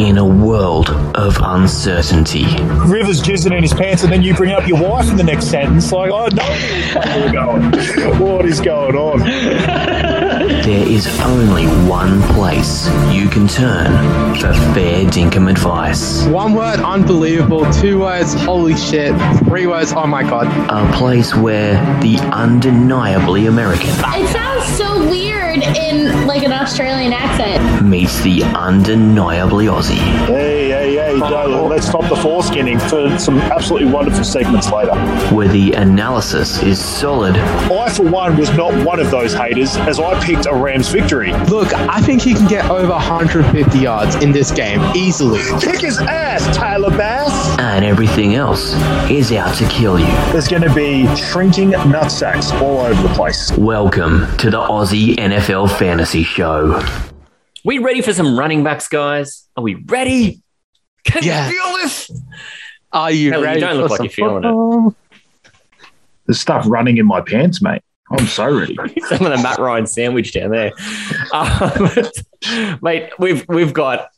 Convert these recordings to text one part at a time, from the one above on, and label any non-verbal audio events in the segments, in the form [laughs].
In a world of uncertainty, Rivers jizzing in his pants, and then you bring up your wife in the next sentence. Like, oh no, where we're going. [laughs] What is going on? there is only one place you can turn for fair dinkum advice. One word, unbelievable. Two words, holy shit. Three words, oh my god. A place where the undeniably American It sounds so weird in like an Australian accent. meets the undeniably Aussie. Hey, hey, hey, Joe, let's stop the foreskinning for some absolutely wonderful segments later. Where the analysis is solid I, for one, was not one of those haters as I picked a Rams victory. Look, I think he can get over 150 yards in this game easily. Kick his ass, Tyler Bass. and everything else is out to kill you. There's going to be shrinking nutsacks all over the place. Welcome to the Aussie NFL Fantasy Show. We ready for some running backs, guys? Are we ready? Can Yeah. you feel this? Are you Hell, you ready? don't look like you're feeling it. There's stuff running in my pants, mate. I'm so ready. [laughs] Some of the Matt Ryan sandwich down there, um, [laughs] mate. We've we've got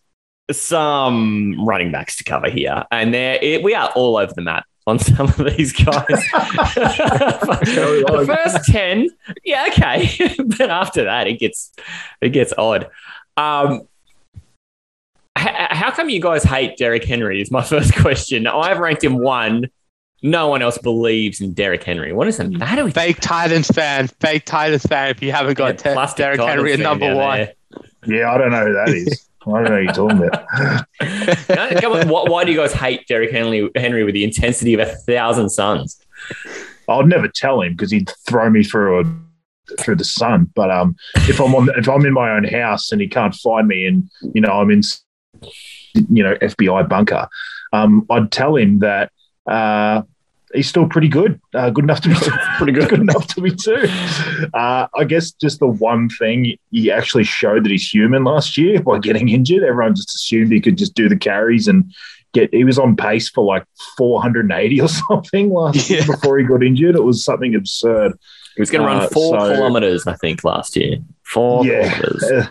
some running backs to cover here, and there we are all over the map on some of these guys. [laughs] the first ten, yeah, okay, but after that, it gets it gets odd. Um, h- how come you guys hate Derrick Henry? Is my [laughs] first question. I've ranked him one. No one else believes in Derrick Henry. What is the matter with Fake Titans fan, fake Titans fan. If you haven't got Yeah, Te- plastic Derrick Titans Henry at number one, there. Yeah, I don't know who that is. I don't know who you're talking about. [laughs] No, come on, why, why do you guys hate Derrick Henry, Henry with the intensity of a thousand suns? I'd never tell him because he'd throw me through a through the sun. But um, if I'm on if I'm in my own house and he can't find me, and you know I'm in you know FBI bunker, um, I'd tell him that uh, he's still pretty good, uh, good enough to be [laughs] pretty good, [laughs] good enough to be too. Uh, I guess just the one thing he actually showed that he's human last year by getting injured. Everyone just assumed he could just do the carries and. Get, he was on pace for like 480 or [laughs] something last year before he got injured. It was something absurd. He was going to run Uh, four so- kilometers, I think, last year. Four Yeah. kilometers.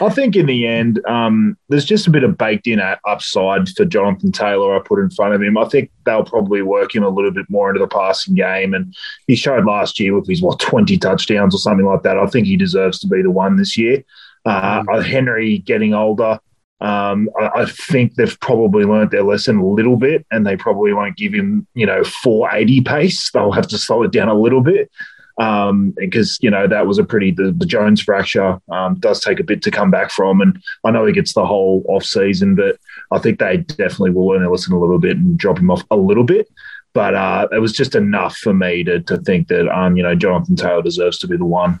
I think in the end, um, there's just a bit of baked in upside for Jonathan Taylor. I put in front of him. I think they'll probably work him a little bit more into the passing game, and he showed last year with his what 20 touchdowns or something like that. I think he deserves to be the one this year. Uh, Henry getting older. Um, I, I think they've probably learned their lesson a little bit, and they probably won't give him, you know, 480 pace. They'll have to slow it down a little bit um, because you know that was a pretty the, the Jones fracture um, does take a bit to come back from, and I know he gets the whole off season, but I think they definitely will learn their lesson a little bit and drop him off a little bit. But uh, it was just enough for me to to think that um, you know Jonathan Taylor deserves to be the one.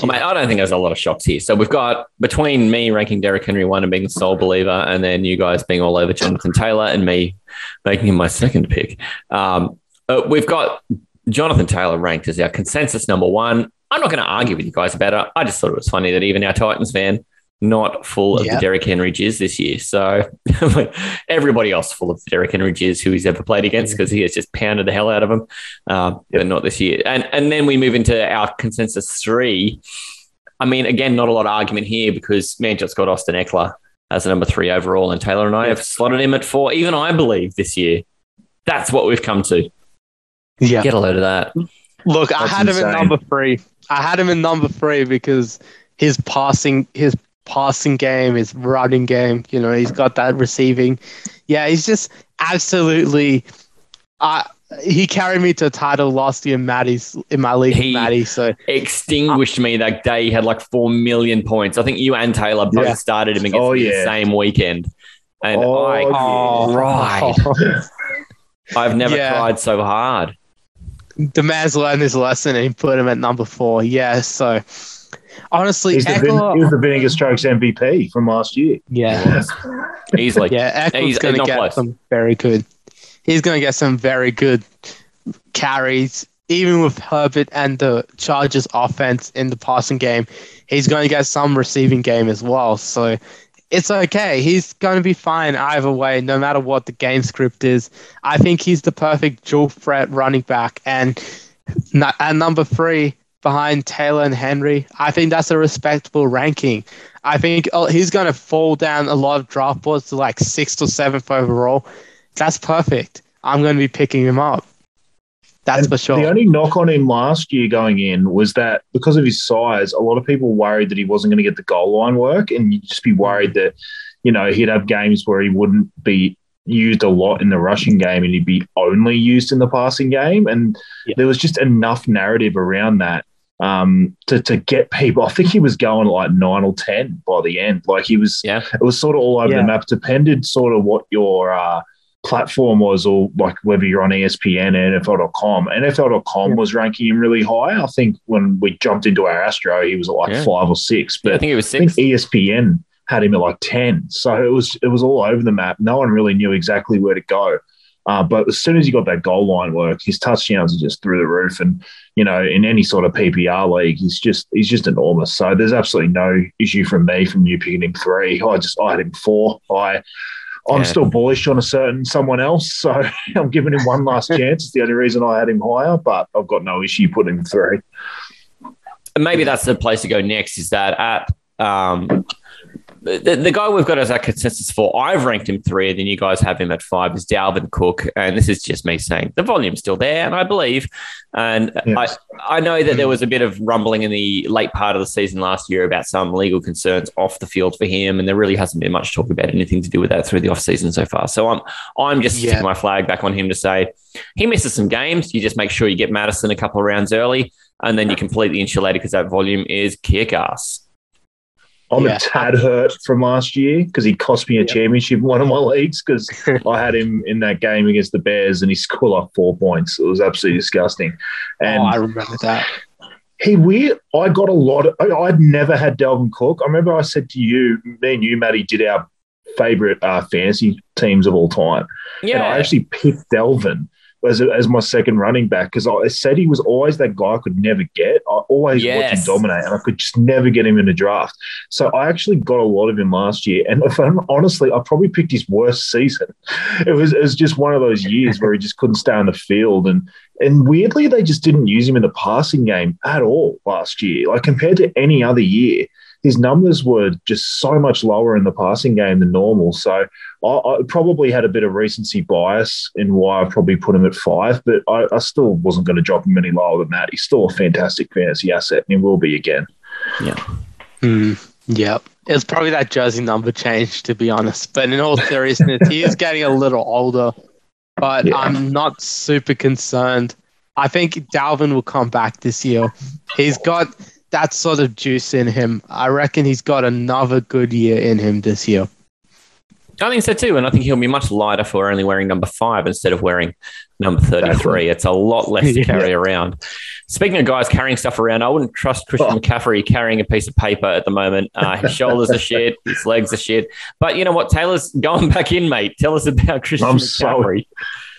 Well, mate, I don't think there's a lot of shocks here. So we've got between me ranking Derrick Henry one and being the sole believer, and then you guys being all over Jonathan Taylor and me making him my second pick. Um, uh, we've got Jonathan Taylor ranked as our consensus number one. I'm not going to argue with you guys about it. I just thought it was funny that even our Titans fan not full of Yeah. the Derrick Henry jizz this year. So [laughs] everybody else full of the Derrick Henry jizz who he's ever played against because he has just pounded the hell out of him, uh, but not this year. And and then we move into our consensus three. I mean, again, not a lot of argument here because man just got Austin Ekeler as a number three overall, and Taylor and I have slotted him at four. Even I believe this year. That's what we've come to. Yeah. Get a load of that. Look, I That's had him insane. in number three. I had him in number three because his passing, his passing game, his running game. You know, he's got that receiving. Yeah, he's just absolutely. Uh, he carried me to a title last year Maddie's in my league, He- Maddie. So Extinguished me that day. He had like four million points. I think you and Taylor both Yeah. started him against Oh, me the yeah. same weekend. And Oh, I, oh, right. [laughs] I've never Yeah. cried so hard. The man's learned his lesson and he put him at number four. Yeah, so honestly, He's the, vin- Ekeler, he was the Vinegar Strokes MVP from last year. yeah, Easily. yeah, He's- Ekeler's going to get close. some very good. He's going to get some very good carries, even with Herbert and the Chargers offense in the passing game. He's going to get some receiving game as well. So it's okay. He's going to be fine either way, no matter what the game script is. I think he's the perfect dual threat running back. And at number three, behind Taylor and Henry. I think that's a respectable ranking. I think oh, he's going to fall down a lot of draft boards to like sixth or seventh overall. That's perfect. I'm going to be picking him up. That's And for sure. The only knock on him last year going in was that because of his size, a lot of people worried that he wasn't going to get the goal line work, and you'd just be worried that you know he'd have games where he wouldn't be used a lot in the rushing game, and he'd be only used in the passing game, and Yeah. there was just enough narrative around that. Um, to, to get people, I think he was going like nine or ten by the end. Like he was, Yeah. it was sort of all over Yeah. the map. Depended sort of what your uh, platform was, or like whether you're on ESPN, NFL.com. NFL.com Yeah. was ranking him really high. I think when we jumped into our Astro, he was at like Yeah. five or six. But I think it was I think six. ESPN had him at like ten. So it was it was all over the map. No one really knew exactly where to go. Uh, but as soon as he got that goal line work, his touchdowns are just through the roof. And you know, in any sort of PPR league, he's just he's just enormous. So there's absolutely no issue from me from you picking him three. I just I had him four. I I'm Yeah. still bullish on a certain someone else, so [laughs] I'm giving him one last chance. It's the only reason I had him higher, but I've got no issue putting him three. And maybe that's the place to go next. Is that at um, the, the guy we've got as our consensus for? I've ranked him three, and then you guys have him at five. Is Dalvin Cook, and this is just me saying the volume's still there, and I believe. And Yes. I, I know that there was a bit of rumbling in the late part of the season last year about some legal concerns off the field for him, and there really hasn't been much talk about anything to do with that through the off season so far. So I'm I'm just Yeah. sticking my flag back on him to say he misses some games. You just make sure you get Madison a couple of rounds early, and then you're completely insulated because that volume is kick ass. I'm Yeah. a tad hurt from last year because he cost me a championship in one of my leagues because [laughs] I had him in that game against the Bears and he scored like four points. It was absolutely disgusting. And oh, I remember that. he weird. I got a lot. Of, I- I'd never had Dalvin Cook. I remember I said to you, me and you, Maddie, did our favorite uh, fantasy teams of all time. Yeah. And I actually picked Dalvin as, as my second running back because I said he was always that guy I could never get. I always watched Yes. him dominate and I could just never get him in a draft. So I actually got a lot of him last year. And if I'm honestly, I probably picked his worst season. [laughs] It was, it was just one of those years where he just couldn't stay on the field. And and weirdly, they just didn't use him in the passing game at all last year. Like compared to any other year, his numbers were just so much lower in the passing game than normal. So I, I probably had a bit of recency bias in why I probably put him at five, but I, I still wasn't going to drop him any lower than that. He's still a fantastic fantasy asset, and he will be again. Hmm. Yep. It's probably that jersey number change, to be honest. But in all seriousness, he is getting a little older. But Yeah. I'm not super concerned. I think Dalvin will come back this year. He's got that sort of juice in him. I reckon he's got another good year in him this year. I think so too, and I think he'll be much lighter for only wearing number five instead of wearing number thirty-three. Definitely. It's a lot less to [laughs] Yeah. carry around. Speaking of guys carrying stuff around, I wouldn't trust Christian Oh. McCaffrey carrying a piece of paper at the moment. Uh, his [laughs] shoulders are shit, his legs are shit. But you know what? Taylor's going back in, mate. Tell us about Christian I'm so- McCaffrey.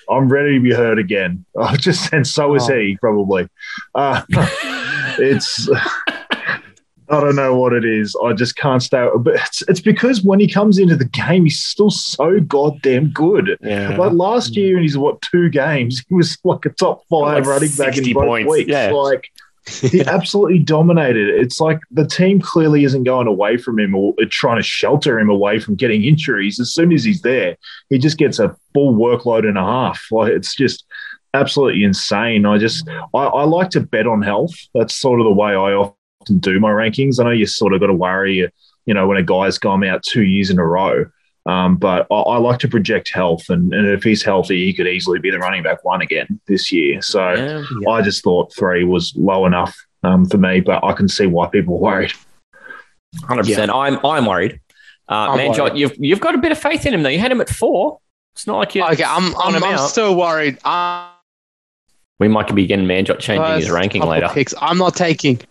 I'm ready to be heard again. [laughs] I just and so is Oh. he probably. Uh, it's I don't know what it is. I just can't stay. But it's, it's because when he comes into the game, he's still so goddamn good. Yeah. Like last year in his what two games, he was like a top five Like running back in both points, weeks. yeah. Like [laughs] he absolutely dominated. It's like the team clearly isn't going away from him or trying to shelter him away from getting injuries. As soon as he's there, he just gets a full workload and a half. Like it's just absolutely insane. I just I, I like to bet on health. That's sort of the way I often do my rankings. I know you sort of got to worry, you know, when a guy's gone out two years in a row. Um, but I, I like to project health, and, and if he's healthy, he could easily be the running back one again this year. So Yeah. I just thought three was low enough um, for me, but I can see why people are worried. Hundred percent. I'm I'm worried. Uh, I'm man, worried. you've you've got a bit of faith in him though. You had him at four. It's not like you. Okay, I'm on I'm, him I'm still worried. I'm We might be getting Manjot changing his ranking later. Picks. I'm not taking.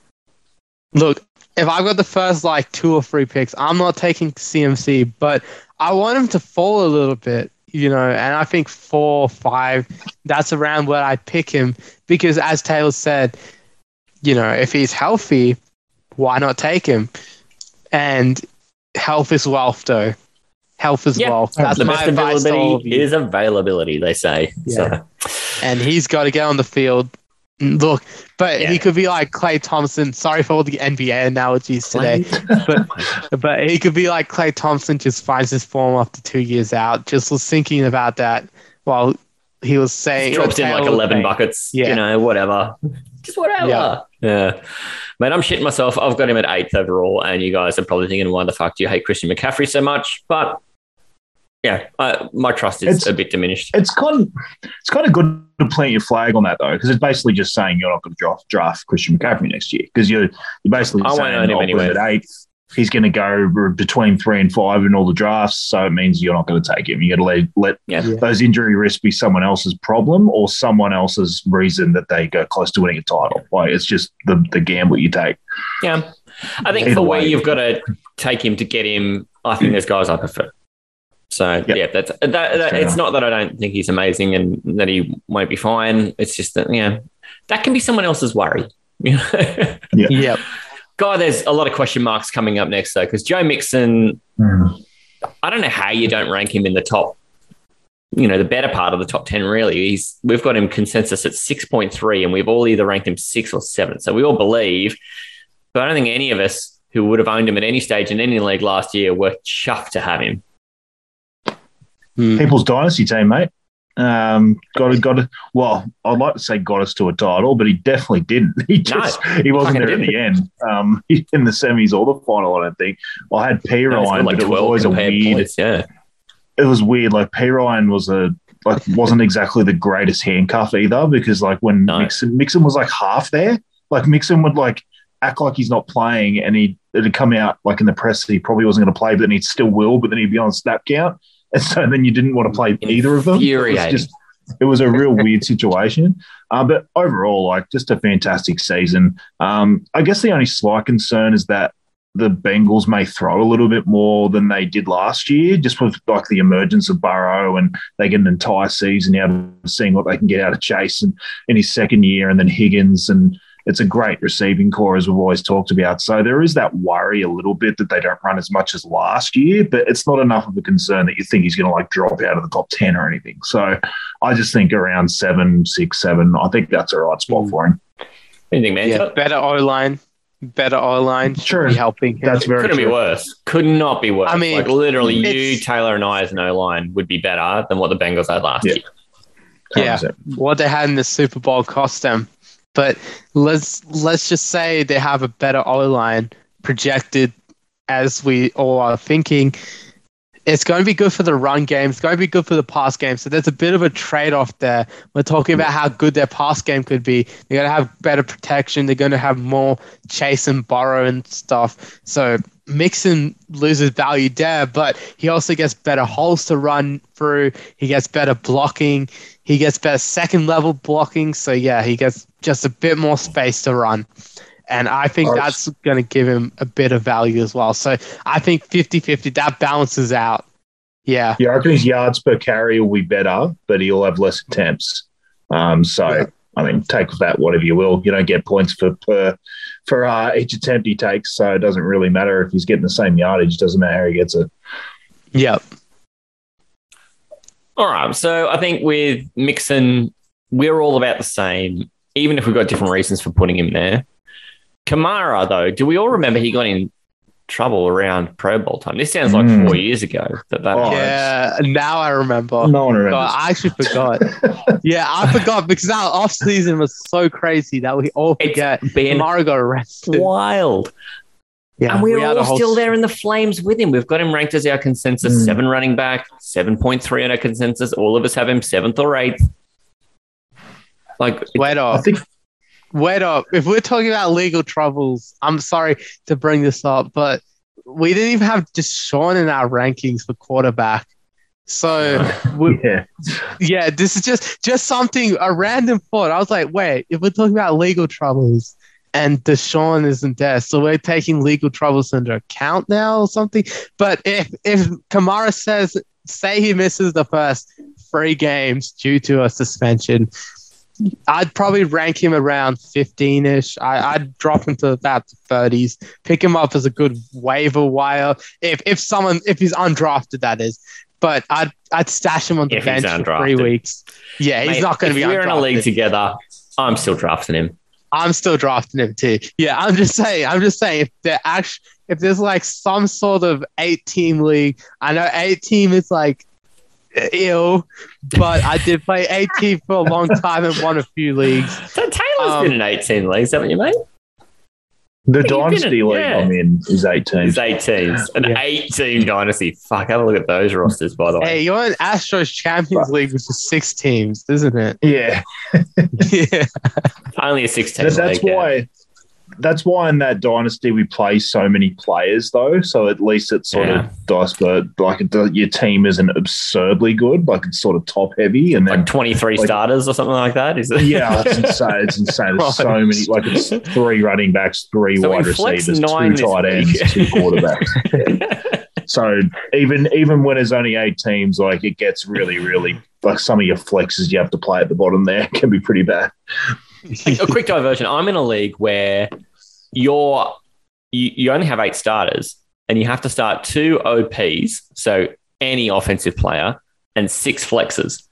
Look, if I've got the first like two or three picks, I'm not taking CMC, but I want him to fall a little bit, you know. And I think four, five, that's around where I pick him because, as Taylor said, you know, if he's healthy, why not take him? And health is wealth, though. Health is Yeah, wealth. That's the best advice to all of availability is availability, they say. Yeah. So and he's got to get on the field mm, Look, but Yeah. he could be like Klay Thompson. Sorry for all the NBA analogies today, but but he could be like Klay Thompson. Just finds his form after two years out. Just was thinking about that while he was saying drops in like 11 saying- buckets, Yeah. you know, whatever. Just whatever. Yeah. Yeah. Mate, I'm shitting myself. I've got him at eighth overall, and you guys are probably thinking, why the fuck do you hate Christian McCaffrey so much? But yeah, I, my trust is It's- a bit diminished. It's kind of, it's kind of good to plant your flag on that though, because it's basically just saying you're not going to draft, draft Christian McCaffrey next year because you're you're basically I saying own him oh, anyway. at eighth. He's going to go between three and five in all the drafts, so it means you're not going to take him. You got to let let Yeah. Yeah. those injury risks be someone else's problem or someone else's reason that they go close to winning a title. Like it's just the the gamble you take. Yeah. I think Either for where way. you've got to take him to get him, I think there's guys I prefer. So Yep. yeah, that's uh, that, that, fair it's not that I don't think he's amazing and that he won't be fine. It's just that yeah, that can be someone else's worry. [laughs] Yeah. Yep. Guy, there's a lot of question marks coming up next though, because Joe Mixon, hmm. I don't know how you don't rank him in the top, you know, the better part of the top 10, really. He's we've got him consensus at 6.3, and we've all either ranked him six or seven. So we all believe, but I don't think any of us who would have owned him at any stage in any league last year were chuffed to have him. Hmm. People's dynasty team, mate. Um, got it, got it. Well, I'd like to say got us to a title, but he definitely didn't. [laughs] He just he wasn't there in the didn't. end. Um, [laughs] in the semis or the final, I don't think. I had Perine, like but it was always a weird. points, yeah. It was weird. Like Perine was a like wasn't exactly the greatest handcuff either, because like when No. Mixon Mixon was like half there, like Mixon would like act like he's not playing, and he it'd come out like in the press that he probably wasn't going to play, but then he still will, but then he'd be on snap count, and [laughs] so then you didn't want to play either of them. It was just it was a real weird situation. Uh, but overall, like just a fantastic season. Um, I guess the only slight concern is that the Bengals may throw a little bit more than they did last year, just with like the emergence of Burrow and they get an entire season out of seeing what they can get out of Chase and in his second year, and then Higgins and it's a great receiving core as we've always talked about. So there is that worry a little bit that they don't run as much as last year, but it's not enough of a concern that you think he's going to like drop out of the top ten or anything. So I just think around seven, six, seven. I think that's a right spot mm. for him. Anything, man? Yeah. Better O line. Better O line. Sure. Be helping him. That's very Couldn't be worse. Could not be worse. I mean, like literally, you, Taylor, and I as no line would be better than what the Bengals had last Yeah. year. Yeah. 100%. what they had in the Super Bowl cost them. But let's let's just say they have a better O line projected as we all are thinking. It's going to be good for the run game. It's going to be good for the pass game. So there's a bit of a trade off there. We're talking about how good their pass game could be. They're going to have better protection. They're going to have more chase and Burrow and stuff. So Mixon loses value there, but he also gets better holes to run through. He gets better blocking. He gets better second level blocking. So yeah, he gets just a bit more space to run. And I think that's going to give him a bit of value as well. So I think 50 50, that balances out. Yeah. Yeah, I reckon his yards per carry will be better, but he'll have less attempts. Um, so Yeah. I mean, take that whatever you will. You don't get points for per for uh, each attempt he takes, so it doesn't really matter if he's getting the same yardage. Doesn't matter how he gets it. Yeah. All right. So I think with Mixon, we're all about the same, even if we've got different reasons for putting him there. Kamara, though, do we all remember he got in trouble around Pro Bowl time? This sounds like Mm. four years ago. That that Oh, yeah. Now I remember. No one God, remembers. I actually forgot. [laughs] yeah, I forgot because our off season was so crazy that we all It's forget. Kamara got arrested. wild. Yeah, and we're we all whole still there in the flames with him. We've got him ranked as our consensus Mm. seven running back, 7.3 on our consensus. All of us have him seventh or eighth. Like, Wait I up. think Wait up. If we're talking about legal troubles, I'm sorry to bring this up, but we didn't even have Deshaun in our rankings for quarterback. So [laughs] we, yeah, yeah, this is just just something a random thought. I was like, wait, if we're talking about legal troubles and Deshaun isn't there, so we're taking legal troubles into account now or something. But if if Kamara says say he misses the first three games due to a suspension, I'd probably rank him around 15 ish. I'd drop him to about the 30s, pick him up as a good waiver wire. If if someone if he's undrafted, that is. But I'd I'd stash him on the If bench for three weeks. Yeah, he's mate, not going to be We're in a league together. I'm still drafting him. I'm still drafting him too. Yeah, I'm just saying. I'm just saying if there actually if there's like some sort of eight team league, I know eight team is like ill, but I did play eight team for a long time and won a few leagues. [laughs] So Taylor's Um, been in 18 leagues, haven't you, mate? The Dynasty League yeah. I'm in is 18. It's eight teams. An Yeah. eight team dynasty. Fuck, have a look at those rosters, by the way. Hey, you're in Astros Champions League, which is six teams, isn't it? Yeah, [laughs] yeah. Only a 16 That- that's league, yeah. That's why in that dynasty we play so many players though. So at least it's sort Yeah. of dice, but like it, your team isn't absurdly good. Like it's sort of top heavy, and then Like 23 Like- starters or something like that. Is it? yeah, it's insane. It's insane. There's [laughs] so many. Like it's three running backs, three So wide receivers, two tight ends, two quarterbacks. [laughs] so even even when there's only eight teams, like it gets really, really like some of your flexes you have to play at the bottom there [laughs] can be pretty bad. A quick diversion. I'm in a league where you're you, you only have eight starters and you have to start two OPs, so any offensive player, and six flexes.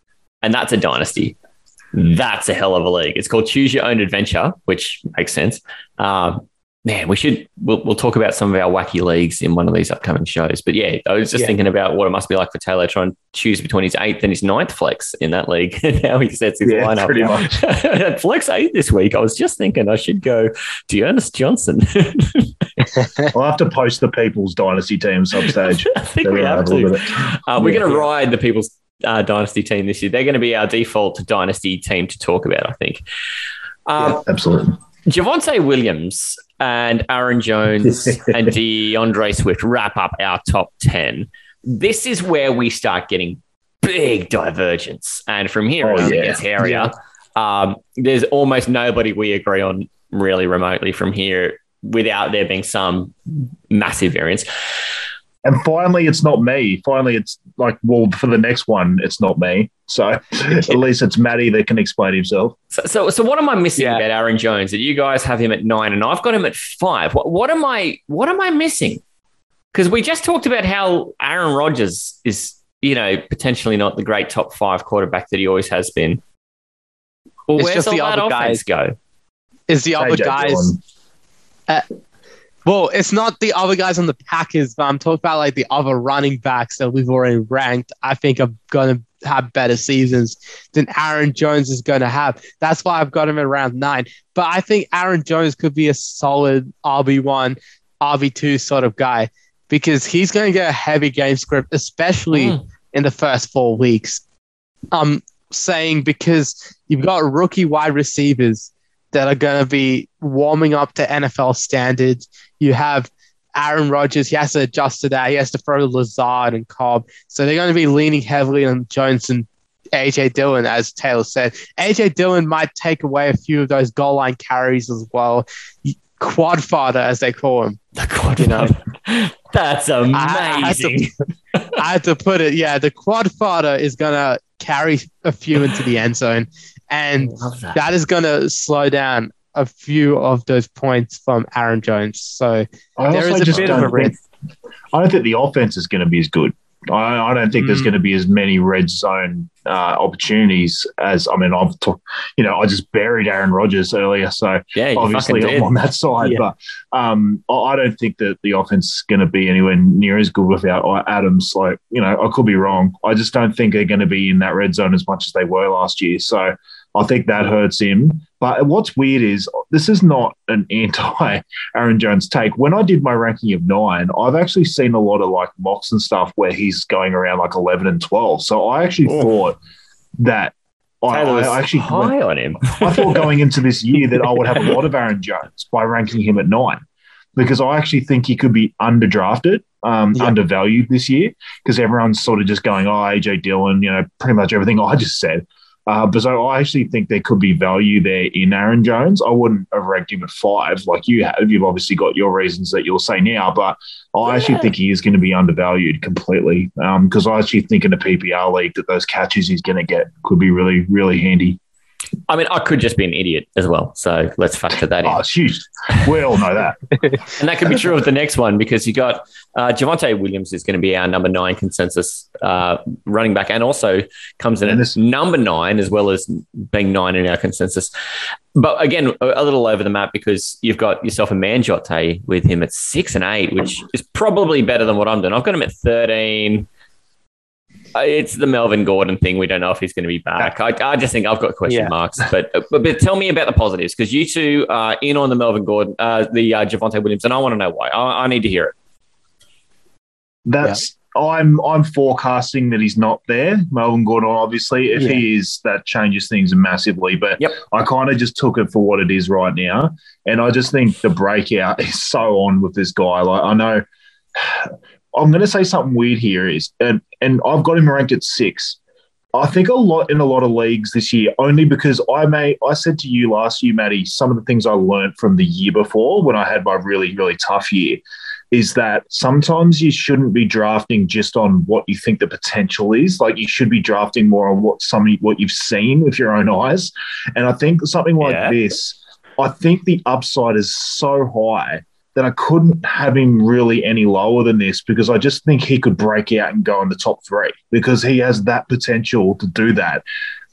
And that's a dynasty. That's a hell of a league. It's called Choose Your Own Adventure, which makes sense. Um, man, we should we'll, we'll talk about some of our wacky leagues in one of these upcoming shows. But yeah, I was just Yeah. thinking about what it must be like for Taylor trying to choose between his eighth and his ninth flex in that league. And [laughs] now he sets his Yeah, lineup. pretty much. [laughs] Flex eight this week. I was just thinking I should go Dearness Johnson. [laughs] I'll have to post the people's dynasty team substage. I think we have to. Uh, we're Yeah. going to ride the people's uh, dynasty team this year. They're going to be our default dynasty team to talk about, I think. Um, Yeah, absolutely. Javonte Williams and Aaron Jones [laughs] and DeAndre Swift wrap up our top 10. This is where we start getting big divergence. And from here, Oh, it only yeah. gets hairier. Um, there's almost nobody we agree on really remotely from here without there being some massive variance. And finally, it's not me. Finally, it's like, well, for the next one, it's not me. So [laughs] at [laughs] least it's Matty that can explain himself. So, so, so what am I missing Yeah. about Aaron Jones? That you guys have him at nine and I've got him at five. What, what am I? What am I missing? Because we just talked about how Aaron Rodgers is, you know, potentially not the great top five quarterback that he always has been. Well, It's where's just all the that other offense go? Is the other AJ guys Dillon. Uh, Well, it's not the other guys on the Packers, but I'm talking about like the other running backs that we've already ranked. I think are going to have better seasons than Aaron Jones is going to have. That's why I've got him at around nine. But I think Aaron Jones could be a solid RB1, RB2 sort of guy because he's going to get a heavy game script, especially Mm. in the first four weeks. I'm saying because you've got rookie wide receivers that are going to be warming up to NFL standards. You have Aaron Rodgers. He has to adjust to that. He has to throw Lazard and Cobb. So they're going to be leaning heavily on Jones and AJ Dillon, as Taylor said. AJ Dillon might take away a few of those goal line carries as well. Quad fodder, as they call him. The quad You know. That's I had to- amazing. [laughs] I had to put it. Yeah, the quad fodder is going to carry a few into the end zone. And that. that is going to slow down a few of those points from Aaron Jones. So I there also is a bit of don't a risk. think, I don't think the offense is going to be as good. I, I don't think there's Mm. going to be as many red zone uh, opportunities as I mean I've talked, you know I just buried Aaron Rodgers earlier, so Yeah, obviously I'm on that side. Yeah. But um, I I don't think that the offense is going to be anywhere near as good without uh, Adams. Like you know I could be wrong. I just don't think they're going to be in that red zone as much as they were last year. So I think that hurts him. But what's weird is this is not an [laughs] anti Aaron Jones take. When I did my ranking of nine, I've actually seen a lot of like mocks and stuff where he's going around like 11 and 12. So I actually Oh. thought that I, I actually high on him. [laughs] I thought going into this year that I would have a lot of Aaron Jones by ranking him at nine because I actually think he could be underdrafted, um, Yeah. undervalued this year because everyone's sort of just going, oh, AJ Dillon, you know, pretty much everything I just said. Uh, but so I actually think there could be value there in Aaron Jones. I wouldn't have ranked him at five like you have. You've obviously got your reasons that you'll say now, but I actually think he is going to be undervalued completely because I actually think in a PPR league that those catches he's going to get could be really, really handy. I mean, I could just be an idiot as well. So let's factor that in. Oh, it's huge. We all know that. [laughs] and that could be true of the next one because you got uh, Javonte Williams is going to be our number nine consensus uh, running back and also comes in And at this- number nine as well as being nine in our consensus. But again, a, a little over the map because you've got yourself a Manjot with him at six and eight, which is probably better than what I'm doing. I've got him at 13. Uh, It's the Melvin Gordon thing. We don't know if he's going to be back. I, I just think I've got question Yeah. marks. But, but but tell me about the positives because you two are in on the Melvin Gordon, uh, the uh, Javonte Williams, and I want to know why. I, I need to hear it. That's I'm I'm forecasting that he's not there. Melvin Gordon, obviously, if he is, that changes things massively. But Yep. I kind of just took it for what it is right now, and I just think the breakout [laughs] is so on with this guy. Like I know, I'm going to say something weird here is, and and I've got him ranked at six. I think a lot in a lot of leagues this year, only because I may I said to you last year, Maddie, some of the things I learned from the year before when I had my really really tough year is that sometimes you shouldn't be drafting just on what you think the potential is. Like you should be drafting more on what some what you've seen with your own eyes. And I think something like Yeah. this, I think the upside is so high that I couldn't have him really any lower than this because I just think he could break out and go in the top three because he has that potential to do that.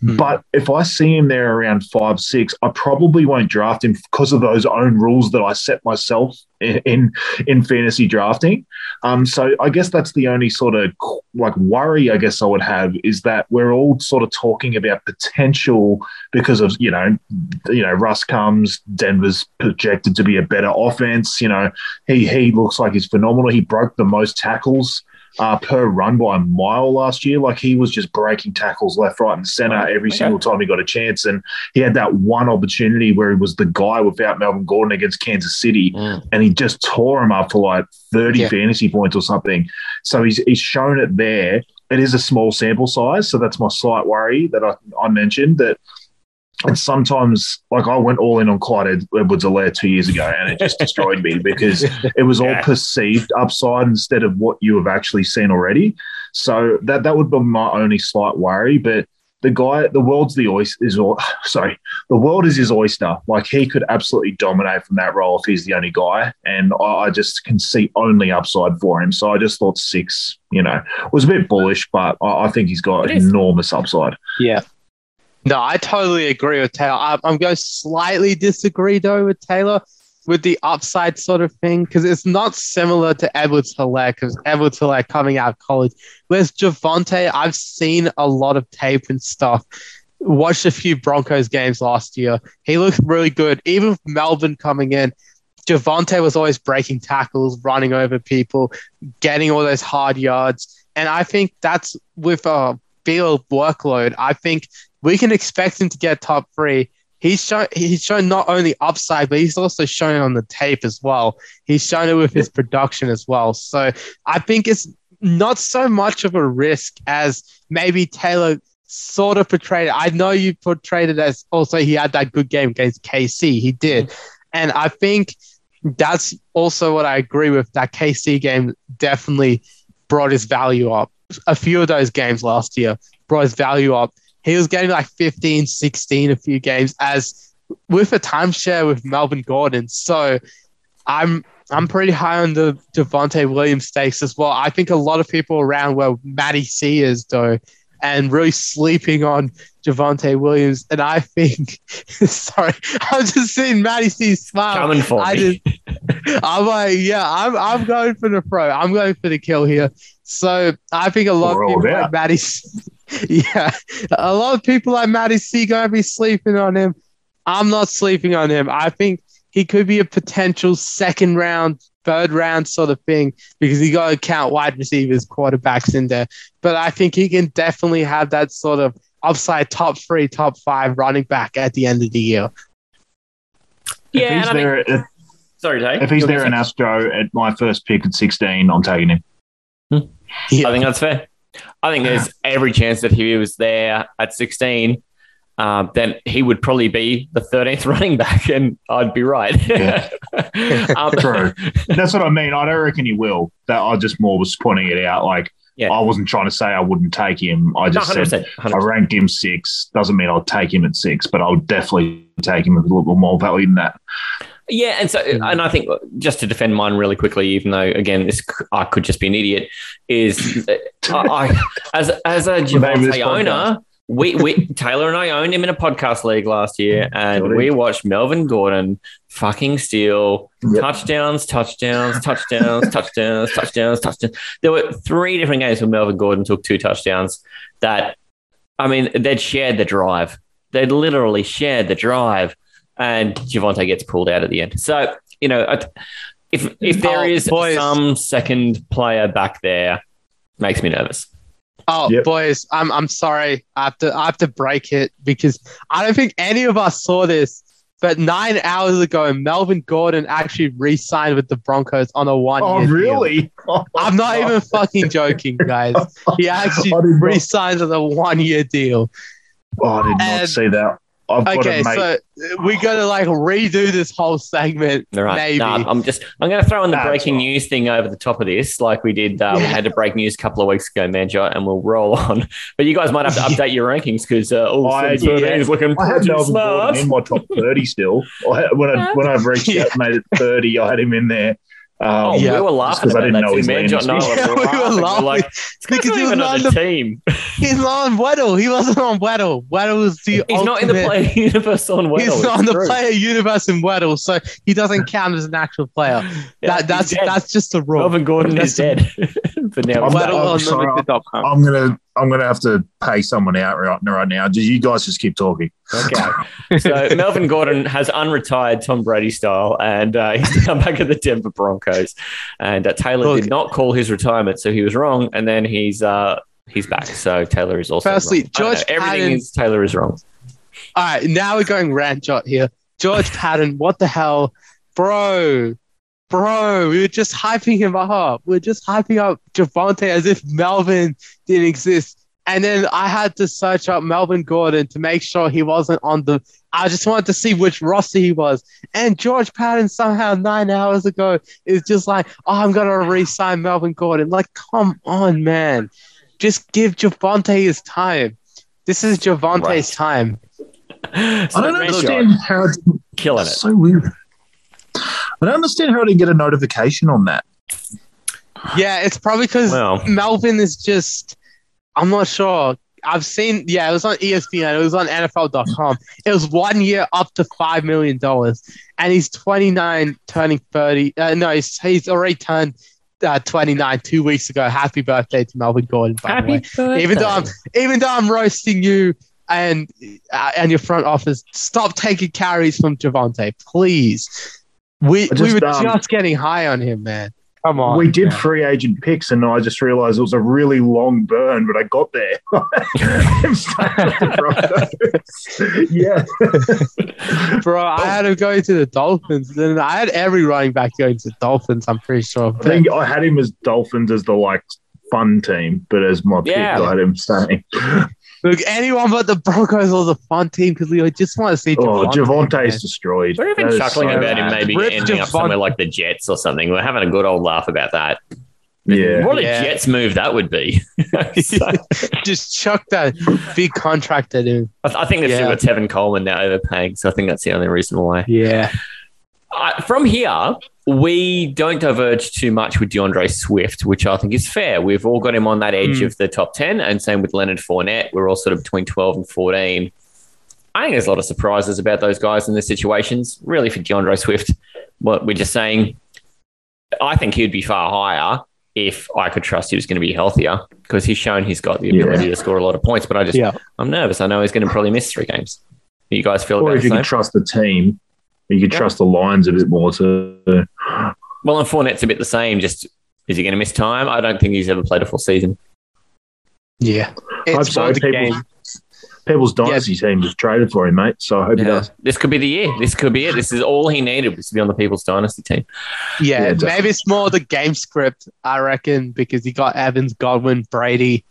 Hmm. But if I see him there around five, six, I probably won't draft him because of those own rules that I set myself in in, in fantasy drafting. Um, so I guess that's the only sort of like worry I guess I would have is that we're all sort of talking about potential because of you know you know Russ comes, Denver's projected to be a better offense. You know he he looks like he's phenomenal. He broke the most tackles uh, per run by a mile last year. Like he was just breaking tackles left, right, and center every Okay. single time he got a chance. And he had that one opportunity where he was the guy without Melvin Gordon against Kansas City, and he just tore him up for like 30 Yeah. fantasy points or something. So he's he's shown it there. It is a small sample size, so that's my slight worry that I, I mentioned that. And sometimes, like I went all in on Clyde Edwards Helaire two years ago, and it just [laughs] destroyed me because it was all Yeah. perceived upside instead of what you have actually seen already. So that that would be my only slight worry. But the guy, the world's the oyster is all [sighs] sorry, the world is his oyster. Like he could absolutely dominate from that role if he's the only guy, and I, I just can see only upside for him. So I just thought six, you know, was a bit bullish, but I, I think he's got It is. enormous upside. Yeah. No, I totally agree with Taylor. I, I'm going to slightly disagree though with Taylor with the upside sort of thing because it's not similar to Edwards Helaire because Edwards Helaire coming out of college. Whereas Javonte, I've seen a lot of tape and stuff. Watched a few Broncos games last year. He looked really good. Even Melvin coming in, Javonte was always breaking tackles, running over people, getting all those hard yards. And I think that's with um, field workload. I think we can expect him to get top three. He's shown he's shown not only upside, but he's also shown it on the tape as well. He's shown it with his production as well. So I think it's not so much of a risk as maybe Taylor sort of portrayed it. I know you portrayed it as also he had that good game against KC. He did. Mm-hmm. And I think that's also what I agree with. That KC game definitely brought his value up. A few of those games last year brought his value up. He was getting like 15, 16 a few games as with a timeshare with Melvin Gordon. So I'm I'm pretty high on the Devontae Williams stakes as well. I think a lot of people around where Matty C is though, and really sleeping on Javonte Williams. And I think, [laughs] sorry, [laughs] I'm just seeing Matty C smile. Coming for I me. I'm like, yeah, I'm I'm going for the pro. I'm going for the kill here. So I think a lot We're of people like Matty, [laughs] yeah, a lot of people like Matty C gonna be sleeping on him. I'm not sleeping on him. I think he could be a potential second round, third round sort of thing because you got to count wide receivers, quarterbacks in there. But I think he can definitely have that sort of upside top three, top five running back at the end of the year. Yeah, if he's I think- there, if, sorry, Dave. if he's there in Astro at my first pick at 16, I'm taking him. Yeah. I think that's fair. I think there's every chance that he was there at 16, um, then he would probably be the 13th [laughs] running back, and I'd be right. Yeah. [laughs] um, True. That's what I mean. I don't reckon he will. That I just more was pointing it out. Like Yeah. I wasn't trying to say I wouldn't take him. I No, just hundred said percent. I ranked him six. Doesn't mean I'll take him at six, but I'll definitely take him with a little more value than that. Yeah, and so and I think just to defend mine really quickly, even though again this I could just be an idiot, is [laughs] I, I as as a name of this Javonte owner, we we Taylor and I owned him in a podcast league last year, mm-hmm. and Got we watched Melvin Gordon fucking steal Yep. touchdowns, touchdowns, touchdowns, [laughs] touchdowns, touchdowns, touchdowns. There were three different games where Melvin Gordon took two touchdowns. That I mean, they'd shared the drive. They'd literally shared the drive, and Javonte gets pulled out at the end. So you know, if if there Oh, is boys. some second player back there, makes me nervous. Oh, Yep. boys, I'm I'm sorry. I have to I have to break it because I don't think any of us saw this. But nine hours ago, Melvin Gordon actually re-signed with the Broncos on a one-year Oh, deal. really? [laughs] I'm not even [laughs] fucking joking, guys. He actually I did not- re-signed with a one-year deal. Oh, I did not And- see that. I've got Okay, to make. so we're gonna like redo this whole segment. All right. Maybe. Nah, I'm just I'm going to throw in the That's breaking all. news thing over the top of this, like we did. Uh, We had to break news a couple of weeks ago, Manjot, and we'll roll on. [laughs] But you guys might have to [laughs] update your rankings because uh, all I- of sudden yeah. is looking I had pretty Melvin Gordon smart. in my top thirty still. I when I when I've reached [laughs] Yeah. out, made it thirty. I had him in there. Um, Oh, Yeah. we were laughing Just 'cause I about didn't that know too. his Manjot and I Yeah, we were laughing. We're like, it's because because he was not on the the- team. [laughs] He's not on Weddle. He wasn't on Weddle. Weddle was the He's not in the player [laughs] universe on Weddle. He's not It's in the true. player universe in Weddle, so he doesn't count as an actual player. [laughs] Yeah, that, that's that's just a rule. Melvin Gordon That's is dead. but now I'm- I'm back. sorry. WeddleUnlimited.com. I'm gonna I'm gonna have to pay someone out right, right now. Just you guys just keep talking. Okay. So Melvin Gordon has unretired Tom Brady style, and uh, he's [laughs] now back at the Denver Broncos. And uh, Taylor Look. did not call his retirement, so he was wrong. And then he's uh, he's back. So Taylor is also Firstly, wrong. I don't George know. everything Paton- is Taylor is wrong. All right, now we're going rant shot here. George Paton, what the hell, bro? Bro, we were just hyping him up. We are just hyping up Javonte as if Melvin didn't exist. And then I had to search up Melvin Gordon to make sure he wasn't on the. I just wanted to see which roster he was. And George Paton somehow nine hours ago is just like, oh, I'm gonna re-sign Melvin Gordon. Like, come on, man. Just give Javonte his time. This is Javonte's Right. time. So I don't understand how it didn't, killing it. it's so weird. I don't understand how I didn't get a notification on that. Yeah, it's probably because Well, Melvin is just. I'm not sure. I've seen. Yeah, it was on ESPN. It was on NFL.com. It was one year up to five million dollars, and he's 29, turning 30. Uh, no, he's he's already turned uh, 29 two weeks ago. Happy birthday to Melvin Gordon. By the way. happy birthday. Even though I'm even though I'm roasting you and uh, and your front office, stop taking carries from Javonte, please. We just, we were um, just getting high on him, man. Come on. we did man. free agent picks, and I just realized it was a really long burn, but I got there. [laughs] I'm staying with the Broncos. [laughs] yeah, Bro, I had him going to the Dolphins. Then I had every running back going to the Dolphins. I'm pretty sure. I think I had him as Dolphins as the like fun team, but as my pick, I had him staying. Look, anyone but the Broncos was a fun team because we just want to see. Oh, Javonte, Javonte's man. destroyed. We're even That is chuckling so about him maybe Rip ending up somewhere like the Jets or something. We're having a good old laugh about that. Yeah. What a Yeah. Jets move that would be. [laughs] [laughs] So- just chuck that big contract at him. I, I think they've still Yeah. got Tevin Coleman now overpaying, so I think that's the only reason why. Yeah. Uh, from here, we don't diverge too much with DeAndre Swift, which I think is fair. We've all got him on that edge Hmm. of the top 10, and same with Leonard Fournette. We're all sort of between 12 and 14. I think there's a lot of surprises about those guys in their situations. Really, for DeAndre Swift, what we're just saying, I think he'd be far higher if I could trust he was going to be healthier because he's shown he's got the ability Yeah. to score a lot of points. But I just, Yeah. I'm nervous. I know he's going to probably miss three games. Do you guys feel Or about if you can trust the team, you could Yeah. trust the lines a bit more too. Well, and Fournette's a bit the same. Just is he going to miss time? I don't think he's ever played a full season. Yeah. Hope It's so. for the People- People's dynasty team just traded for him, mate. So I hope he does. This could be the year. This could be it. This is all he needed was to be on the People's Dynasty team. Yeah, Yeah, definitely. maybe it's more the game script, I reckon, because you got Evans, Godwin, Brady.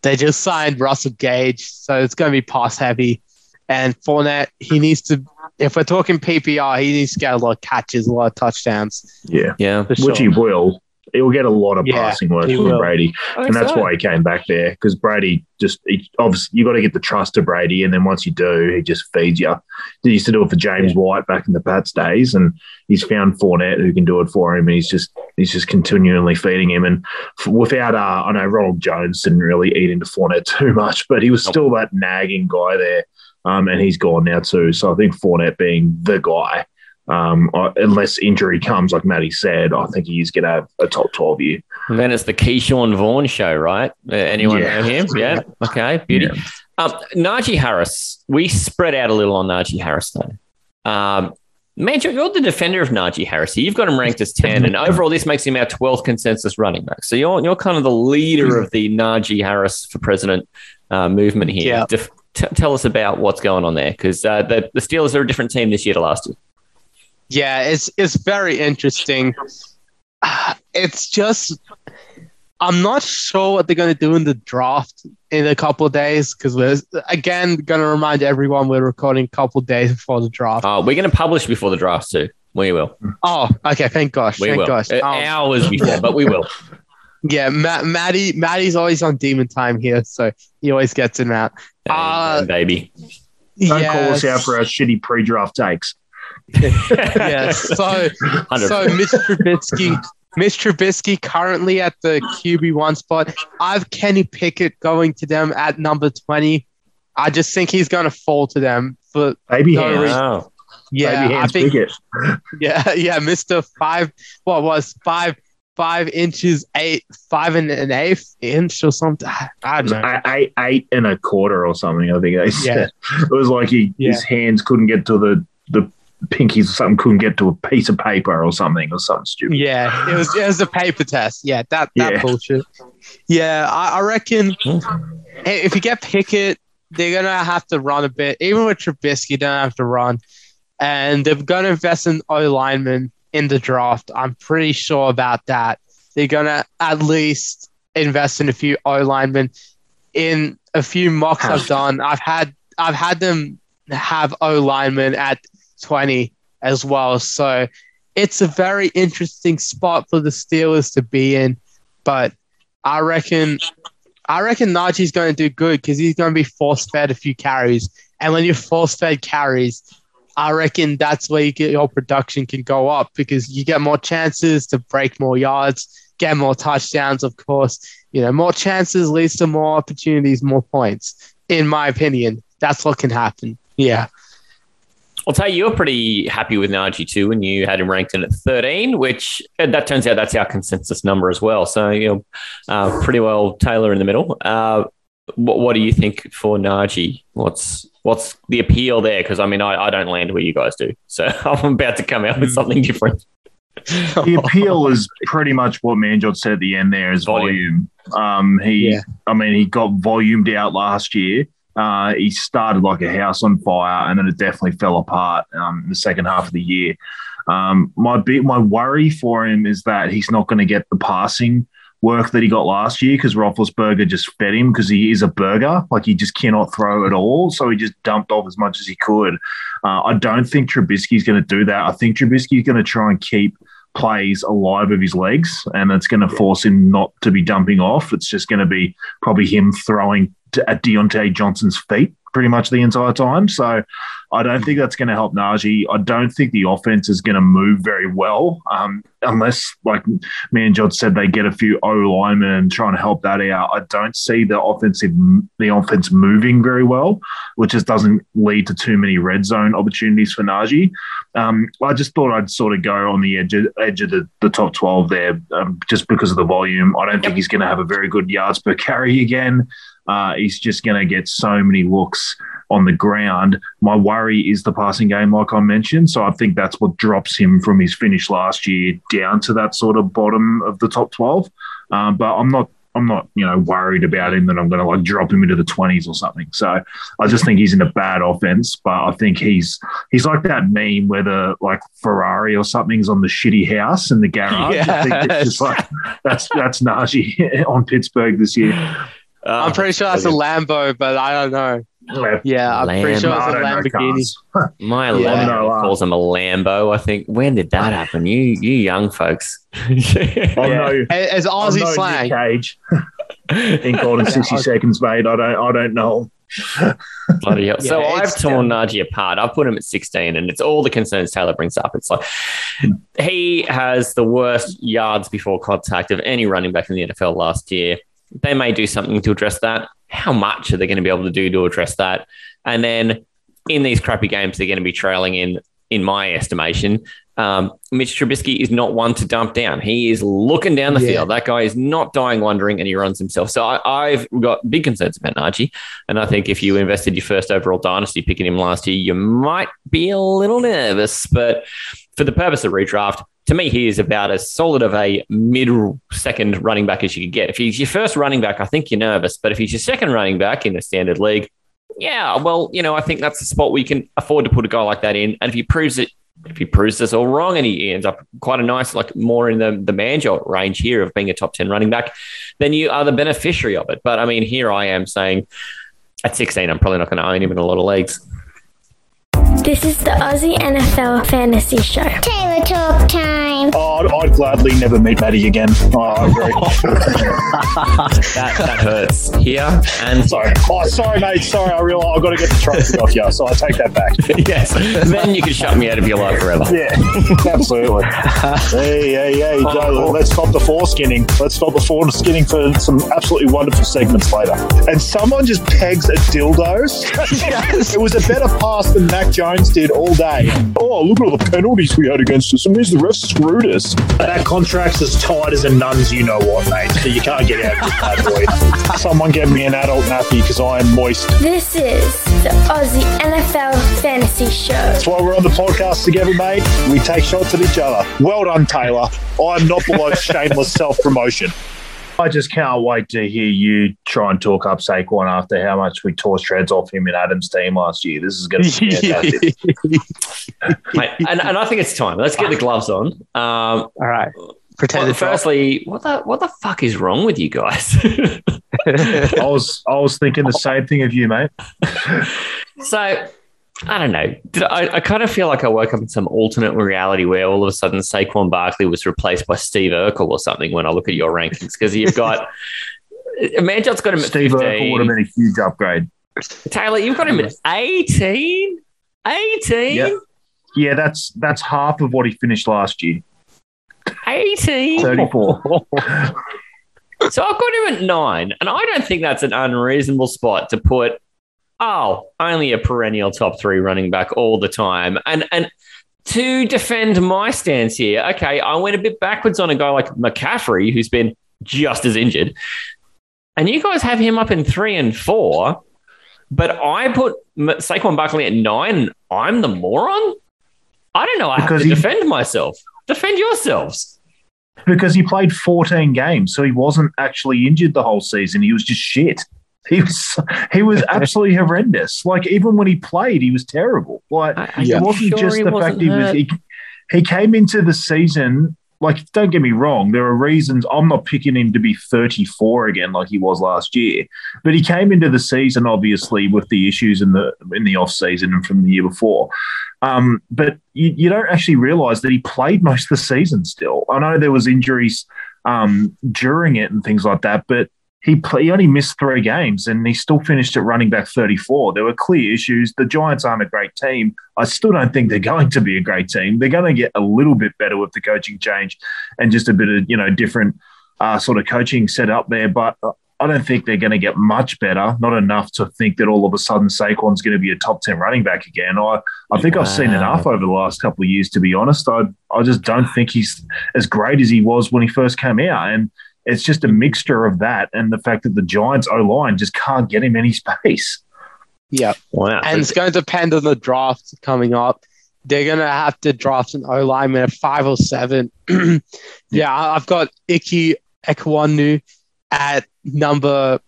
They just signed Russell Gage, so it's going to be pass heavy. And Fournette, he needs to, if we're talking PPR, he needs to get a lot of catches, a lot of touchdowns. Yeah. Yeah. For sure. Which he will. he'll get a lot of Yeah, passing work from will. Brady, and that's so. why he came back there because Brady just he, obviously you got to get the trust of Brady, and then once you do, he just feeds you. He used to do it for James White back in the Pats days, and he's found Fournette who can do it for him, and he's just he's just continually feeding him. And f- without, uh, I know Ronald Jones didn't really eat into Fournette too much, but he was Nope. still that nagging guy there, um, and he's gone now too. So I think Fournette being the guy. Um, I- unless injury comes, like Matty said, I think he's going to have a top 12 year. And then it's the Ke'Shawn Vaughn show, right? Uh, anyone Yeah. know him? [laughs] Yeah. Okay. Beauty. Yeah. Um, Najee Harris. We spread out a little on Najee Harris though. Um, man, you're you're the defender of Najee Harris. here. You've got him ranked as ten, and overall, this makes him our twelfth consensus running back. So you're you're kind of the leader of the Najee Harris for president uh, movement here. Yeah. Def- t- tell us about what's going on there, because uh, the the Steelers are a different team this year to last year. Yeah, it's it's very interesting. It's just I'm not sure what they're going to do in the draft in a couple of days because we're again going to remind everyone we're recording a couple of days before the draft. Uh, we're going to publish before the draft too. We will. Oh, okay. Thank gosh. We thank will. gosh. Uh, Um, Hours before, but we will. [laughs] yeah, Matt, Maddie, Maddie's always on demon time here, so he always gets in that. Uh, baby. Don't call us out for our shitty pre draft takes. [laughs] yeah. So, 100%. so Mitch Trubisky, Mitch Trubisky currently at the QB one spot. I've Kenny Pickett going to them at number twenty. I just think he's going to fall to them. But Baby No, hands. Wow. yeah, Baby I think Pickett. [laughs] yeah, yeah, Mister Five. What was five? Five inches, eight, five and an eighth inch or something. I I don't know. Eight, eight, eight and a quarter or something. I think they said it was like he, his hands couldn't get to the the pinkies or something. Couldn't get to a piece of paper or something or something stupid. Yeah, it was it was a paper test. Yeah, that that Yeah. bullshit. Yeah, I, I reckon hey, if you get Pickett, they're gonna have to run a bit. Even with Trubisky, don't have to run, and they're gonna invest in O lineman in the draft. I'm pretty sure about that. They're gonna at least invest in a few O linemen. In a few mocks I've done, I've had I've had them have O linemen at 20 as well. So it's a very interesting spot for the Steelers to be in. But I reckon I reckon Najee's going to do good because he's going to be force fed a few carries. And when you're force fed carries, I reckon that's where you get your production can go up because you get more chances to break more yards, get more touchdowns, of course. You know, more chances leads to more opportunities, more points. In my opinion, that's what can happen. Yeah. I'll tell you, you're pretty happy with Najee too, when you had him ranked in at 13, which uh, that turns out that's our consensus number as well. So you know, uh, pretty well Taylor in the middle. Uh, what, what do you think for Najee? What's what's the appeal there? Because I mean, I, I don't land where you guys do, so [laughs] I'm about to come out with something different. The appeal is pretty much what Manjot said at the end. There is volume. Um, he, Yeah. I mean, he got volumed out last year. Uh, he started like a house on fire, and then it definitely fell apart um, in the second half of the year. Um, my big, my worry for him is that he's not going to get the passing work that he got last year because Roethlisberger just fed him because he is a burger. Like he just cannot throw at all, so he just dumped off as much as he could. Uh, I don't think Trubisky's going to do that. I think Trubisky's going to try and keep plays alive of his legs, and it's going to force him not to be dumping off. It's just going to be probably him throwing at Diontae Johnson's feet pretty much the entire time. So I don't think that's going to help Najee. I don't think the offense is going to move very well um, unless, like me and John said, they get a few O linemen and trying to help that out. I don't see the offensive the offense moving very well, which just doesn't lead to too many red zone opportunities for Najee. Um, I just thought I'd sort of go on the edge of, edge of the, the top 12 there um, just because of the volume. I don't think he's going to have a very good yards per carry again. Uh, he's just going to get so many looks on the ground. My worry is the passing game, like I mentioned. So I think that's what drops him from his finish last year down to that sort of bottom of the top 12. Um, but I'm not. I'm not, you know, worried about him that I'm going to like drop him into the 20s or something. So I just think he's in a bad offense, but I think he's he's like that meme where the like Ferrari or something's on the shitty house in the garage. I think it's just like that's that's Najee [laughs] on Pittsburgh this year. [laughs] Uh, I'm pretty sure that's a Lambo, but I don't know. Yeah, I'm pretty sure it's a Lamborghini. [laughs] My Yeah. lad No, uh, calls him a Lambo. I think when did that happen? You you young folks. I'm no, It- It's I'm Aussie no slang. Nick Cage [laughs] in called in 60 seconds, mate. I don't, I don't know. [laughs] Bloody hell. So I've it's- torn Najee apart. I've put him at 16, and it's all the concerns Taylor brings up. It's like he has the worst yards before contact of any running back in the NFL last year. They may do something to address that. How much are they going to be able to do to address that? And then in these crappy games, they're going to be trailing in, in my estimation. Um, Mitch Trubisky is not one to dump down. He is looking down the Yeah. field. That guy is not dying wondering, and he runs himself. So I, I've got big concerns about Najee. And I think if you invested your first overall dynasty picking him last year, you might be a little nervous. But for the purpose of redraft, to me, he is about as solid of a mid second running back as you could get. If he's your first running back, I think you're nervous. But if he's your second running back in a standard league, yeah, well, you know, I think that's the spot where you can afford to put a guy like that in. And if he proves it, if he proves this all wrong and he ends up quite a nice, like more in the, the Manjo range here of being a top 10 running back, then you are the beneficiary of it. But I mean, here I am saying at 16, I'm probably not going to own him in a lot of leagues. This is the Aussie NFL Fantasy Show. Taylor talk time. Oh, I'd, I'd gladly never meet Maddie again. Oh, I agree. [laughs] That, that hurts here. And sorry. Oh, sorry, mate. Sorry, I realize I've got to get the trophy off you, so I take that back. [laughs] yes, then you can shut me out of your life forever. Yeah, [laughs] absolutely. hey, hey, hey, Joe, oh. let's stop the foreskinning. Let's stop the foreskinning for some absolutely wonderful segments later. And someone just pegs a dildos. it was a better pass than Mac Jones did all day. Oh, look at all the penalties we had against us. It means the refs screwed us. That contract's as tight as a nun's you know what, mate. So you can't get out of this bad boy. Someone get me an adult nappy because I am moist. This is the Aussie NFL Fantasy Show. That's why we're on the podcast together, mate. We take shots at each other. Well done, Taylor. I'm not below [laughs] shameless self promotion. I just can't wait to hear you try and talk up Saquon after how much we tore shreds off him in Adam's team last year. This is going to be [laughs] fantastic. Mate, and, and I think it's time. Let's get the gloves on. Um, All right. Pretend well, firstly, what the what the fuck is wrong with you guys? [laughs] [laughs] I was I was thinking the same thing of you, mate. so I don't know. Did I, I kind of feel like I woke up in some alternate reality where all of a sudden Saquon Barkley was replaced by Steve Urkel or something when I look at your rankings because you've got [laughs] Manjot's got him at Steve Urkel would have been a huge upgrade. Taylor, you've got him at 18. 18? Yep. Yeah, that's that's half of what he finished last year. 18. 34. [laughs] So I've got him at nine, and I don't think that's an unreasonable spot to put. Oh, only a perennial top three running back all the time, and and to defend my stance here, okay, I went a bit backwards on a guy like McCaffrey, who's been just as injured, and you guys have him up in three and four, but I put Saquon Barkley at nine. I'm the moron. I don't know. I have to he- defend myself. Defend yourselves. because he played 14 games, so he wasn't actually injured the whole season. He was just shit. He was he was [laughs] absolutely horrendous. Like even when he played, he was terrible. Like I- are it wasn't sure just he the wasn't fact he was he, he came into the season. Like, don't get me wrong, there are reasons I'm not picking him to be 34 again like he was last year. But he came into the season obviously with the issues in the in the off season and from the year before. Um, but you, you don't actually realize that he played most of the season still. I know there was injuries um, during it and things like that, but he, play, he only missed three games and he still finished at running back 34. There were clear issues. The Giants aren't a great team. I still don't think they're going to be a great team. They're going to get a little bit better with the coaching change and just a bit of, you know, different uh, sort of coaching set up there. But uh, I don't think they're going to get much better, not enough to think that all of a sudden Saquon's going to be a top 10 running back again. I, I think I've seen enough over the last couple of years, to be honest. I, I just don't think he's as great as he was when he first came out. And it's just a mixture of that and the fact that the Giants O line just can't get him any space. Yeah. Wow. And it's going to depend on the draft coming up. They're going to have to draft an O lineman at five or seven. [clears throat] yeah, I- I've got Ickey Ekwonu at number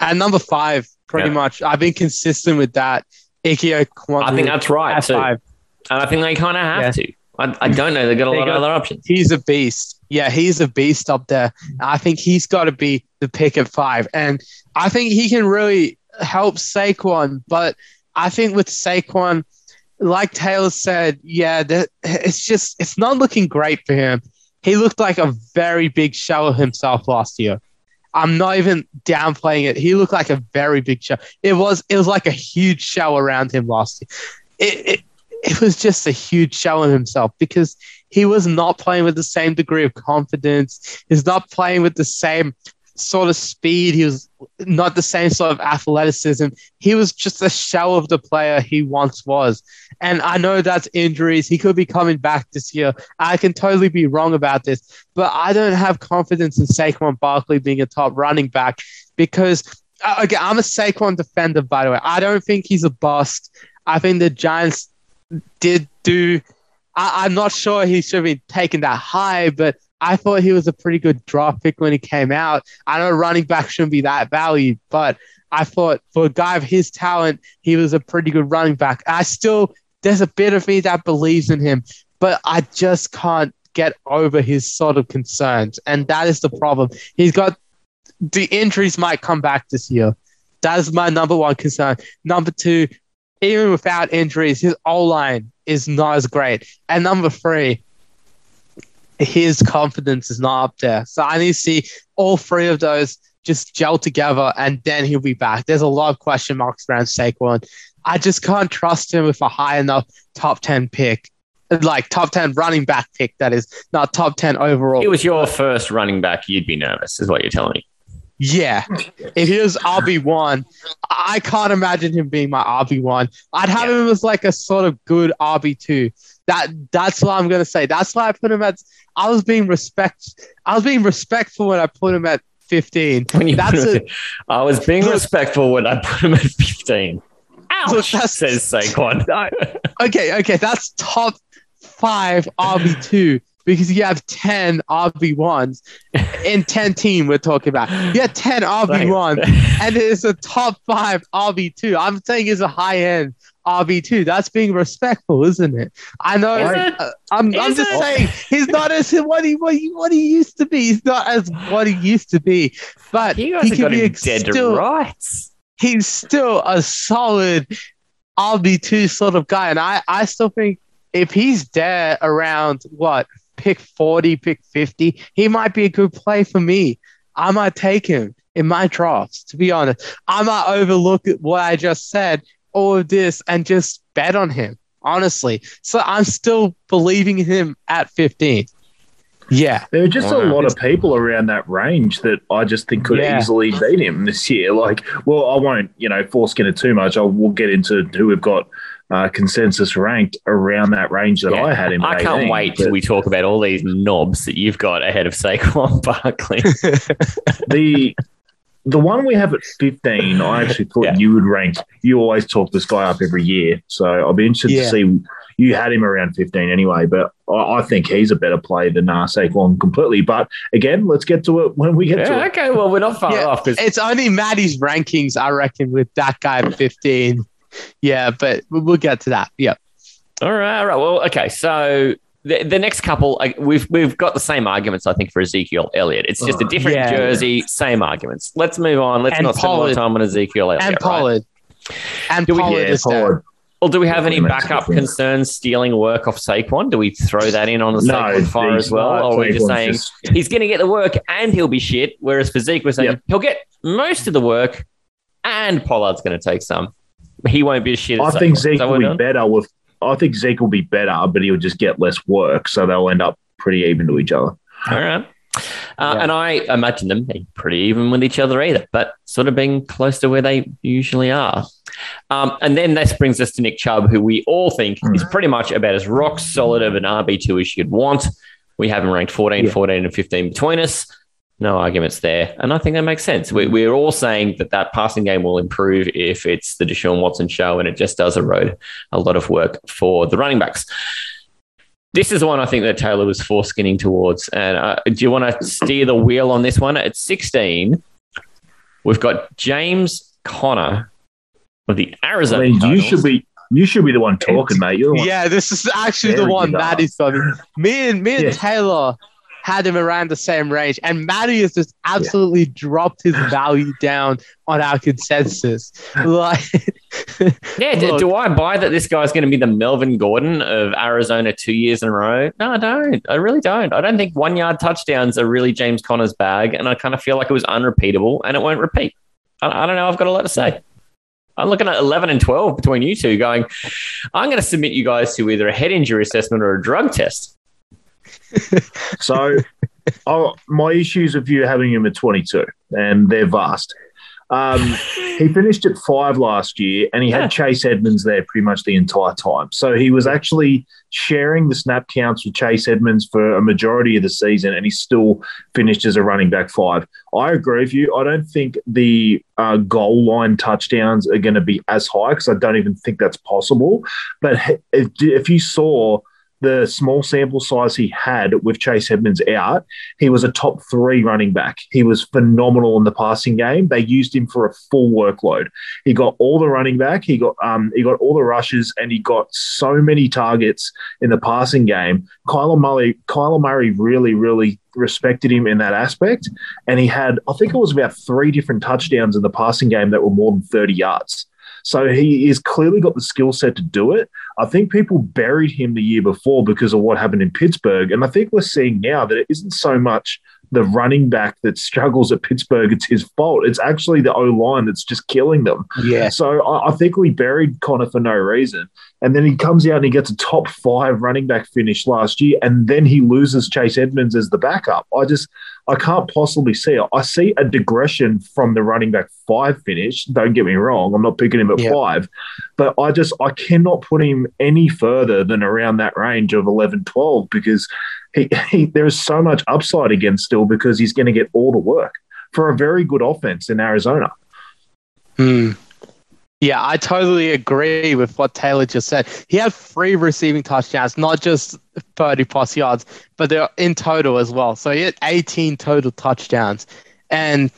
at number five, pretty Yeah. much. I've been consistent with that. Ickey Ekwonu I think that's right. at too. five. And I think they kind of have Yeah. to. I, I don't know. They've got a They lot got- of other options. He's a beast. Yeah, he's a beast up there. I think he's got to be the pick at five. And I think he can really help Saquon, but I think with Saquon, like Taylor said, yeah, that it's just it's not looking great for him. He looked like a very big shell of himself last year. I'm not even downplaying it. He looked like a very big shell. It was it was like a huge shell around him last year. It, it it was just a huge shell of himself because he was not playing with the same degree of confidence. He's not playing with the same sort of speed. He was not the same sort of athleticism. He was just a shell of the player he once was. And I know that's injuries. He could be coming back this year. I can totally be wrong about this, but I don't have confidence in Saquon Barkley being a top running back because, uh, okay, I'm a Saquon defender, by the way. I don't think he's a bust. I think the Giants did do. I, I'm not sure he should be taken that high, but I thought he was a pretty good draft pick when he came out. I know running back shouldn't be that valued, but I thought for a guy of his talent, he was a pretty good running back. I still, there's a bit of me that believes in him, but I just can't get over his sort of concerns. And that is the problem. He's got the injuries might come back this year. That is my number one concern. Number two, even without injuries, his O line is not as great. And number three, his confidence is not up there. So I need to see all three of those just gel together and then he'll be back. There's a lot of question marks around Saquon. I just can't trust him with a high enough top 10 pick, like top 10 running back pick, that is, not top 10 overall. It was your first running back, you'd be nervous, is what you're telling me. Yeah. If he was RB1, I can't imagine him being my RB1. I'd have Yeah. him as like a sort of good RB2. That that's what I'm gonna say. That's why I put him at I was being respect I was being respectful when I put him at 15. [laughs] When you That's put him- a- I was being Look- respectful when I put him at 15. Ouch, Look, that's- says Saquon. [laughs] Okay, okay, that's top five RB2 because you have 10 RB1s in 10 team we're talking about. You have 10 RB1 and it's a top five RB2. I'm saying it's a high end RB2. That's being respectful, isn't it? I know. It? uh, I'm, I'm just it? saying he's not as what he, what he what he used to be. He's not as what he used to be. But he can be dead still, rights. he's still a solid RB2 sort of guy. And I, I still think if he's there around what pick 40, pick 50, he might be a good play for me. I might take him in my drafts, to be honest. I might overlook what I just said, all of this, and just bet on him, honestly. So I'm still believing in him at 15. Yeah. There are just a lot of people around that range that I just think could Yeah. easily beat him this year. Like, well, I won't, you know, foreskin it too much. I will get into who we've got uh, consensus ranked around that range that Yeah. I had him. at I can't wait till we talk about all these knobs that you've got ahead of Saquon [laughs] Barkley. [laughs] the the one we have at 15, I actually thought Yeah. you would rank. You always talk this guy up every year. So I'll be interested Yeah. to see. You had him around 15 anyway, but I, I think he's a better player than uh, Saquon completely. But again, let's get to it when we get to yeah, it. okay, well, we're not far Yeah, off because It's only Maddie's rankings, I reckon, with that guy at 15. Yeah, but we- we'll get to that. Yeah. All right, all right. Well, okay. So the, the next couple, uh, we've we've got the same arguments, I think, for Ezekiel Elliott. It's just a oh, different Yeah. jersey, same arguments. Let's move on. Let's And not spend more Pollard. time on Ezekiel Elliott. And right? Pollard. And Do we- Pollard Yeah, is there. Pollard. Well, do we have any Definitely makes a backup concerns stealing work off Saquon? Do we throw that in on the No, Saquon fire as well? not. Or are we just saying just- he's going to get the work and he'll be shit? Whereas for Zeke, we're saying Yep. he'll get most of the work and Pollard's going to take some. He won't be a shit I think Zeke will be we're done? better with. I think Zeke will be better, but he'll just get less work, so they'll end up pretty even to each other. All right. Uh, Yeah. And I imagine them being pretty even with each other either, but sort of being close to where they usually are. Um, and then this brings us to Nick Chubb, who we all think Hmm. is pretty much about as rock solid of an RB2 as you'd want. We have him ranked 14, Yeah. 14, and 15 between us. No arguments there. And I think that makes sense. We, we're all saying that that passing game will improve if it's the Deshaun Watson show and it just does erode a lot of work for the running backs. This is the one I think that Taylor was foreskinning towards. And uh, do you want to steer the wheel on this one? At 16, we've got James Conner of the I Arizona mean, you should be. You should be the one talking, mate. You're the one. Yeah, this is actually the one good Maddie's me. Me and me and Yeah. Taylor had him around the same range, and Matty has just absolutely dropped his value [laughs] down on our consensus. [laughs] Like, Yeah, d- Look. do I buy that this guy's going to be the Melvin Gordon of Arizona two years in a row? No, I don't. I really don't. I don't think one yard touchdowns are really James Conner's bag, and I kind of feel like it was unrepeatable and it won't repeat. I, I don't know. I've got a lot to say. I'm looking at 11 and 12 between you two, going, I'm going to submit you guys to either a head injury assessment or a drug test. So, oh, my issues with you having him at 22, and they're vast. Um, he finished at five last year, and he Yeah. had Chase Edmonds there pretty much the entire time. So he was actually sharing the snap counts with Chase Edmonds for a majority of the season, and he still finished as a running back five. I agree with you. I don't think the uh, goal line touchdowns are going to be as high because I don't even think that's possible. But if, if you saw the small sample size he had with Chase Edmonds out, he was a top three running back. He was phenomenal in the passing game. They used him for a full workload. He got all the running back. He got um he got all the rushes, and he got so many targets in the passing game. Kyler Murray, Kyler Murray really, really respected him in that aspect. And he had, I think it was about three different touchdowns in the passing game that were more than 30 yards. So he is clearly got the skill set to do it. I think people buried him the year before because of what happened in Pittsburgh. And I think we're seeing now that it isn't so much the running back that struggles at Pittsburgh, it's his fault. It's actually the O line that's just killing them. yeah, So I, I think we buried Conner for no reason. And then he comes out and he gets a top five running back finish last year, and then he loses Chase Edmonds as the backup. I just I can't possibly see it. I see a digression from the running back five finish. Don't get me wrong, I'm not picking him at Yeah. five, but I just I cannot put him any further than around that range of 11, 12 because he, [laughs] he there is so much upside again still because he's going to get all the work for a very good offense in Arizona. Hmm. Yeah, I totally agree with what Taylor just said. He had three receiving touchdowns, not just 30 plus yards, but they're in total as well. So he had 18 total touchdowns. And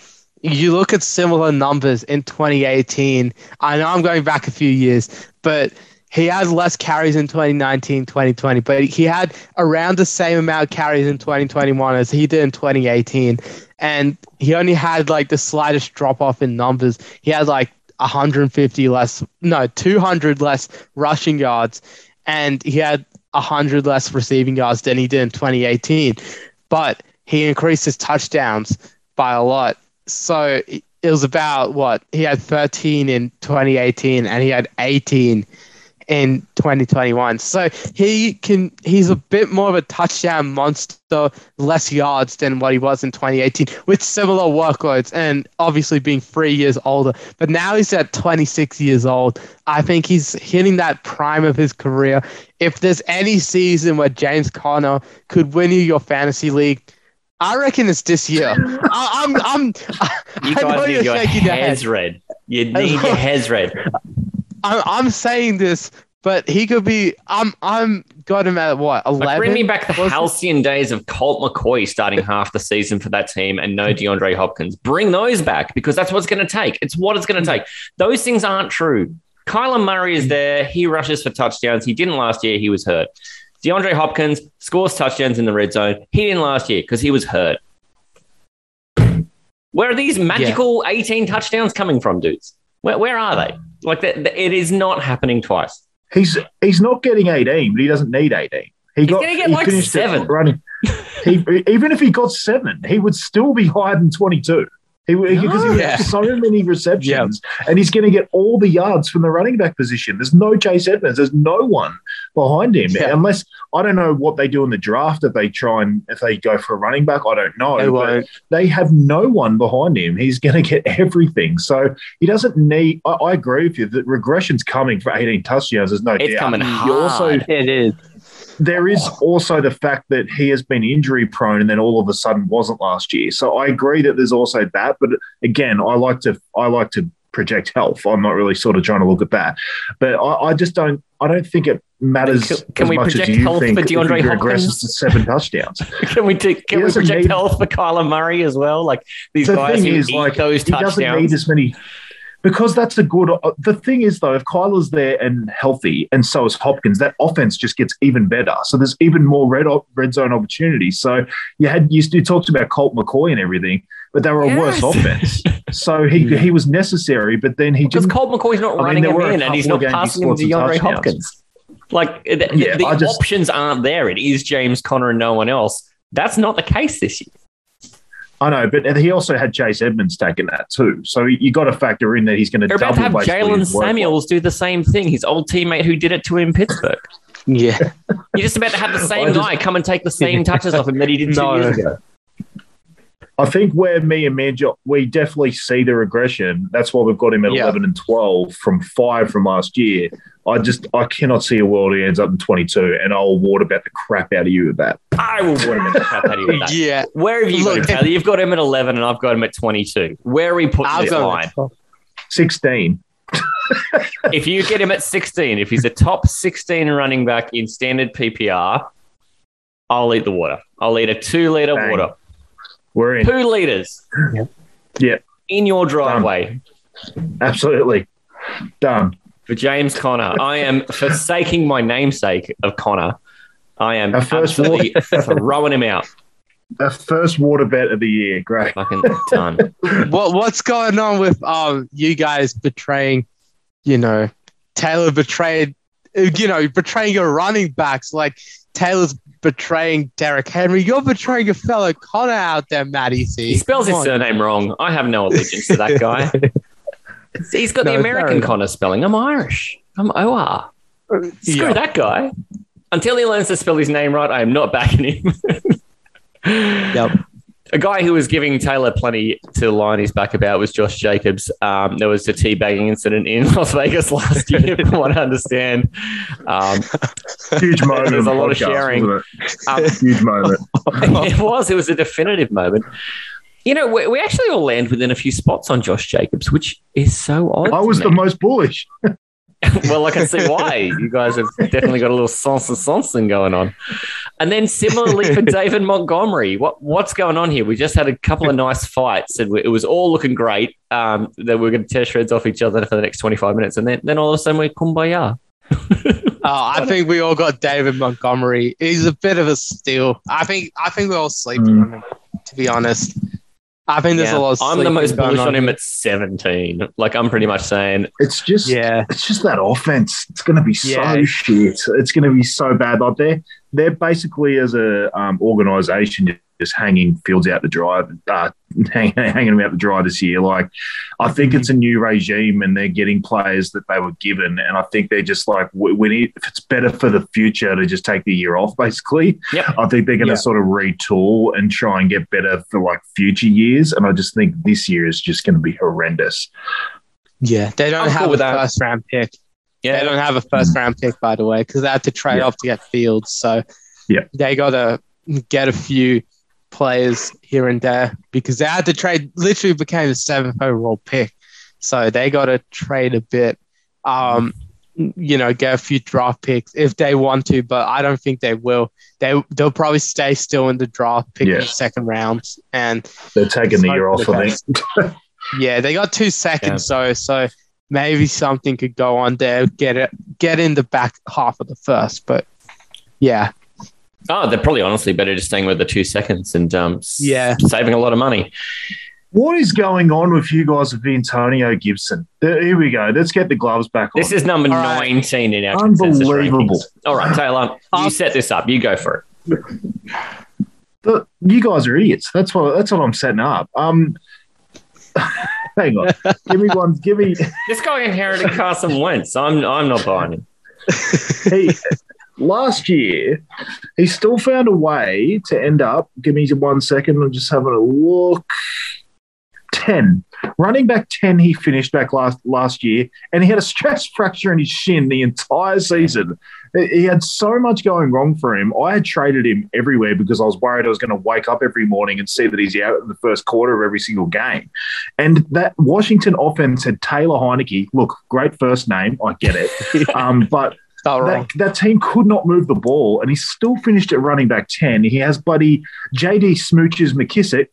you look at similar numbers in 2018. I know I'm going back a few years, but he had less carries in 2019, 2020, but he had around the same amount of carries in 2021 as he did in 2018. And he only had like the slightest drop off in numbers. He had like 150 less, no, 200 less rushing yards, and he had 100 less receiving yards than he did in 2018. But he increased his touchdowns by a lot. So it was about what? He had 13 in 2018 and he had 18 in 2021. So he can he's a bit more of a touchdown monster, less yards than what he was in 2018 with similar workloads and obviously being 3 years older. But now he's at 26 years old. I think he's hitting that prime of his career. If there's any season where James Conner could win you your fantasy league, I reckon it's this year. [laughs] I, I'm, I'm, You [laughs] I know guys you're need your shaking your head. heads red. You need your heads red. [laughs] I'm, I'm saying this, but he could be. I'm, I'm got him at what Like, eleven. bring me back the Was it- halcyon days of Colt McCoy starting half the season for that team and no DeAndre Hopkins. Bring those back because that's what's going to take. It's what it's going to mm. take. Those things aren't true. Kyler Murray is there. He rushes for touchdowns. He didn't last year. He was hurt. DeAndre Hopkins scores touchdowns in the red zone. He didn't last year because he was hurt. Where are these magical 18 touchdowns coming from, dudes? Where, where are they? Like, the, the- it is not happening twice. He's he's not getting 18, but he doesn't need 18. He got gonna get he like seven. running. He, even if he got seven, he would still be higher than 22. He, because he Yeah. so many receptions, and he's going to get all the yards from the running back position. There's no Chase Edmonds. There's no one behind him, Yeah. unless I don't know what they do in the draft. If they try and if they go for a running back, I don't know. They but won't. they have no one behind him. He's going to get [laughs] everything. So he doesn't need. I, I agree with you that regression's coming for 18 touchdowns. There's no It's doubt. coming You also hard. It is. there is also the fact that he has been injury prone and then all of a sudden wasn't last year. So I agree that there's also that. But again, I like to I like to project health. I'm not really sort of trying to look at that. But I, I just don't I don't think it matters Can- can as we much as project you health think for he DeAndre Hopkins? to seven touchdowns. [laughs] Can we do, can we project need- health for Kyler Murray as well? Like these the guys who is, like, those he doesn't need as many. Because that's a good. uh, The thing is, though, if Kyler's there and healthy, and so is Hopkins, that offense just gets even better. So there's even more red red zone opportunities. So you had you, you talked about Colt McCoy and everything, but they were a worse [laughs] offense. So he he was necessary, but then he Because didn't. Colt McCoy's not I running there him in, and he's not of games he passing him to scored some DeAndre. Hopkins. Like the, Yeah, the I just- options aren't there. It is James Conner and no one else. That's not the case this year. I know, but he also had Chase Edmonds taking that too. So you got to factor in that he's going to They're about to have Jaylen. Samuels do the same thing. His old teammate who did it to him in Pittsburgh. Yeah. You're just about to have the [laughs] same just- guy come and take the same touches off him that he did two [laughs] No. years ago. I think where me and Manjo, we definitely see the regression. That's why we've got him at Yeah. 11 and 12 from five from last year. I just, I cannot see a world he ends up in 22, and I'll award about the crap out of you with that. I will the out of you with that. Yeah. Where have you got him, Taylor? You've got him at 11 and I've got him at 22. Where are we putting I've this line? 16. [laughs] if you get him at 16, if he's a top 16 running back in standard PPR, I'll eat the water. I'll eat a two liter water. We're in. Two liters. Yeah. In your driveway Absolutely. Done. for James Conner. I am forsaking my namesake of Connor. I am Our first absolutely throwing him out. Our first water bet of the year. Great. Fucking [laughs] done. What what's going on with um you guys betraying, you know, Taylor betrayed, uh, you know, betraying your running backs like Taylor's betraying Derrick Henry. You're betraying your fellow Connor out there, Matty C. He spells his on. surname wrong. I have no allegiance to that guy. [laughs] He's got the No, fair American. Connor spelling. I'm Irish. I'm OR. Screw Yeah. that guy. Until he learns to spell his name right, I am not backing him. Yep. A guy who was giving Taylor plenty to line his back about was Josh Jacobs. Um, there was a teabagging incident in [laughs] Las Vegas last year, from what I understand. Um, Huge moment. [laughs] There's in a the lot of sharing. um. [laughs] Huge moment. it was. It was a definitive moment. You know, we, we actually all land within a few spots on Josh Jacobs, which is so odd. I was the most bullish. [laughs] well, I can see why. You guys have definitely got a little Sansa Sanson going on. And then similarly for [laughs] David Montgomery, what what's going on here? We just had a couple of nice fights, and it was all looking great. Um, that we are going to tear shreds off each other for the next twenty five minutes, and then then all of a sudden we're kumbaya. [laughs] Oh, I think we all got David Montgomery. He's a bit of a steal. I think I think we're all sleeping Mm. on him, to be honest. I think there's Yeah. a lot of I'm the most going bullish on him at seventeen. Like I'm pretty much saying, It's just Yeah. it's just that offense. It's going to be so Yeah. shit. It's going to be so bad. Like they're they're basically as a um, organization just hanging Fields out the dry, uh, [laughs] hang, hanging them out to dry this year. Like I think it's a new regime, and they're getting players that they were given, and I think they're just like we, we need. If it's better for the future to just take the year off, basically. Yep. I think they're going to Yeah. sort of retool and try and get better for like future years, and I just think this year is just going to be horrendous. Yeah, they don't I'm have with a that. first round pick. yeah, They don't have a first round pick, by the way, because they had to trade Yeah. off to get Fields. So Yeah. they got to get a few players here and there because they had to trade. Literally became the seventh overall pick, so they got to trade a bit. Um, you know, get a few draft picks if they want to, but I don't think they will. They they'll probably stay still in the draft, pick in Yeah. the second round, and They're taking the year off, the I think. [laughs] yeah, they got two seconds, so so maybe something could go on there, get it, get in the back half of the first. But yeah, Oh, they're probably honestly better just staying with the two seconds and um, Yeah. saving a lot of money. What is going on with you guys with Antonio Gibson? There- Here we go. Let's get the gloves back on. This is number All right. 19 in our Unbelievable. All right, Taylor, you set this up. You go for it. The- you guys are idiots. That's what that's what I'm setting up. Um, [laughs] hang on. give me one. Give me. This guy inherited Carson Wentz. I'm I'm not buying him. He last year, he still found a way to end up. Give me one second. I'm just having a look. Ten running back ten. He finished back last last year, and he had a stress [laughs] fracture in his shin the entire season. He had so much going wrong for him. I had traded him everywhere because I was worried I was going to wake up every morning and see that he's out in the first quarter of every single game. And that Washington offense had Taylor Heinicke. Look, great first name. I get it. [laughs] um, but that, that team could not move the ball, and he still finished at running back 10. He has buddy JD Smooches McKissick.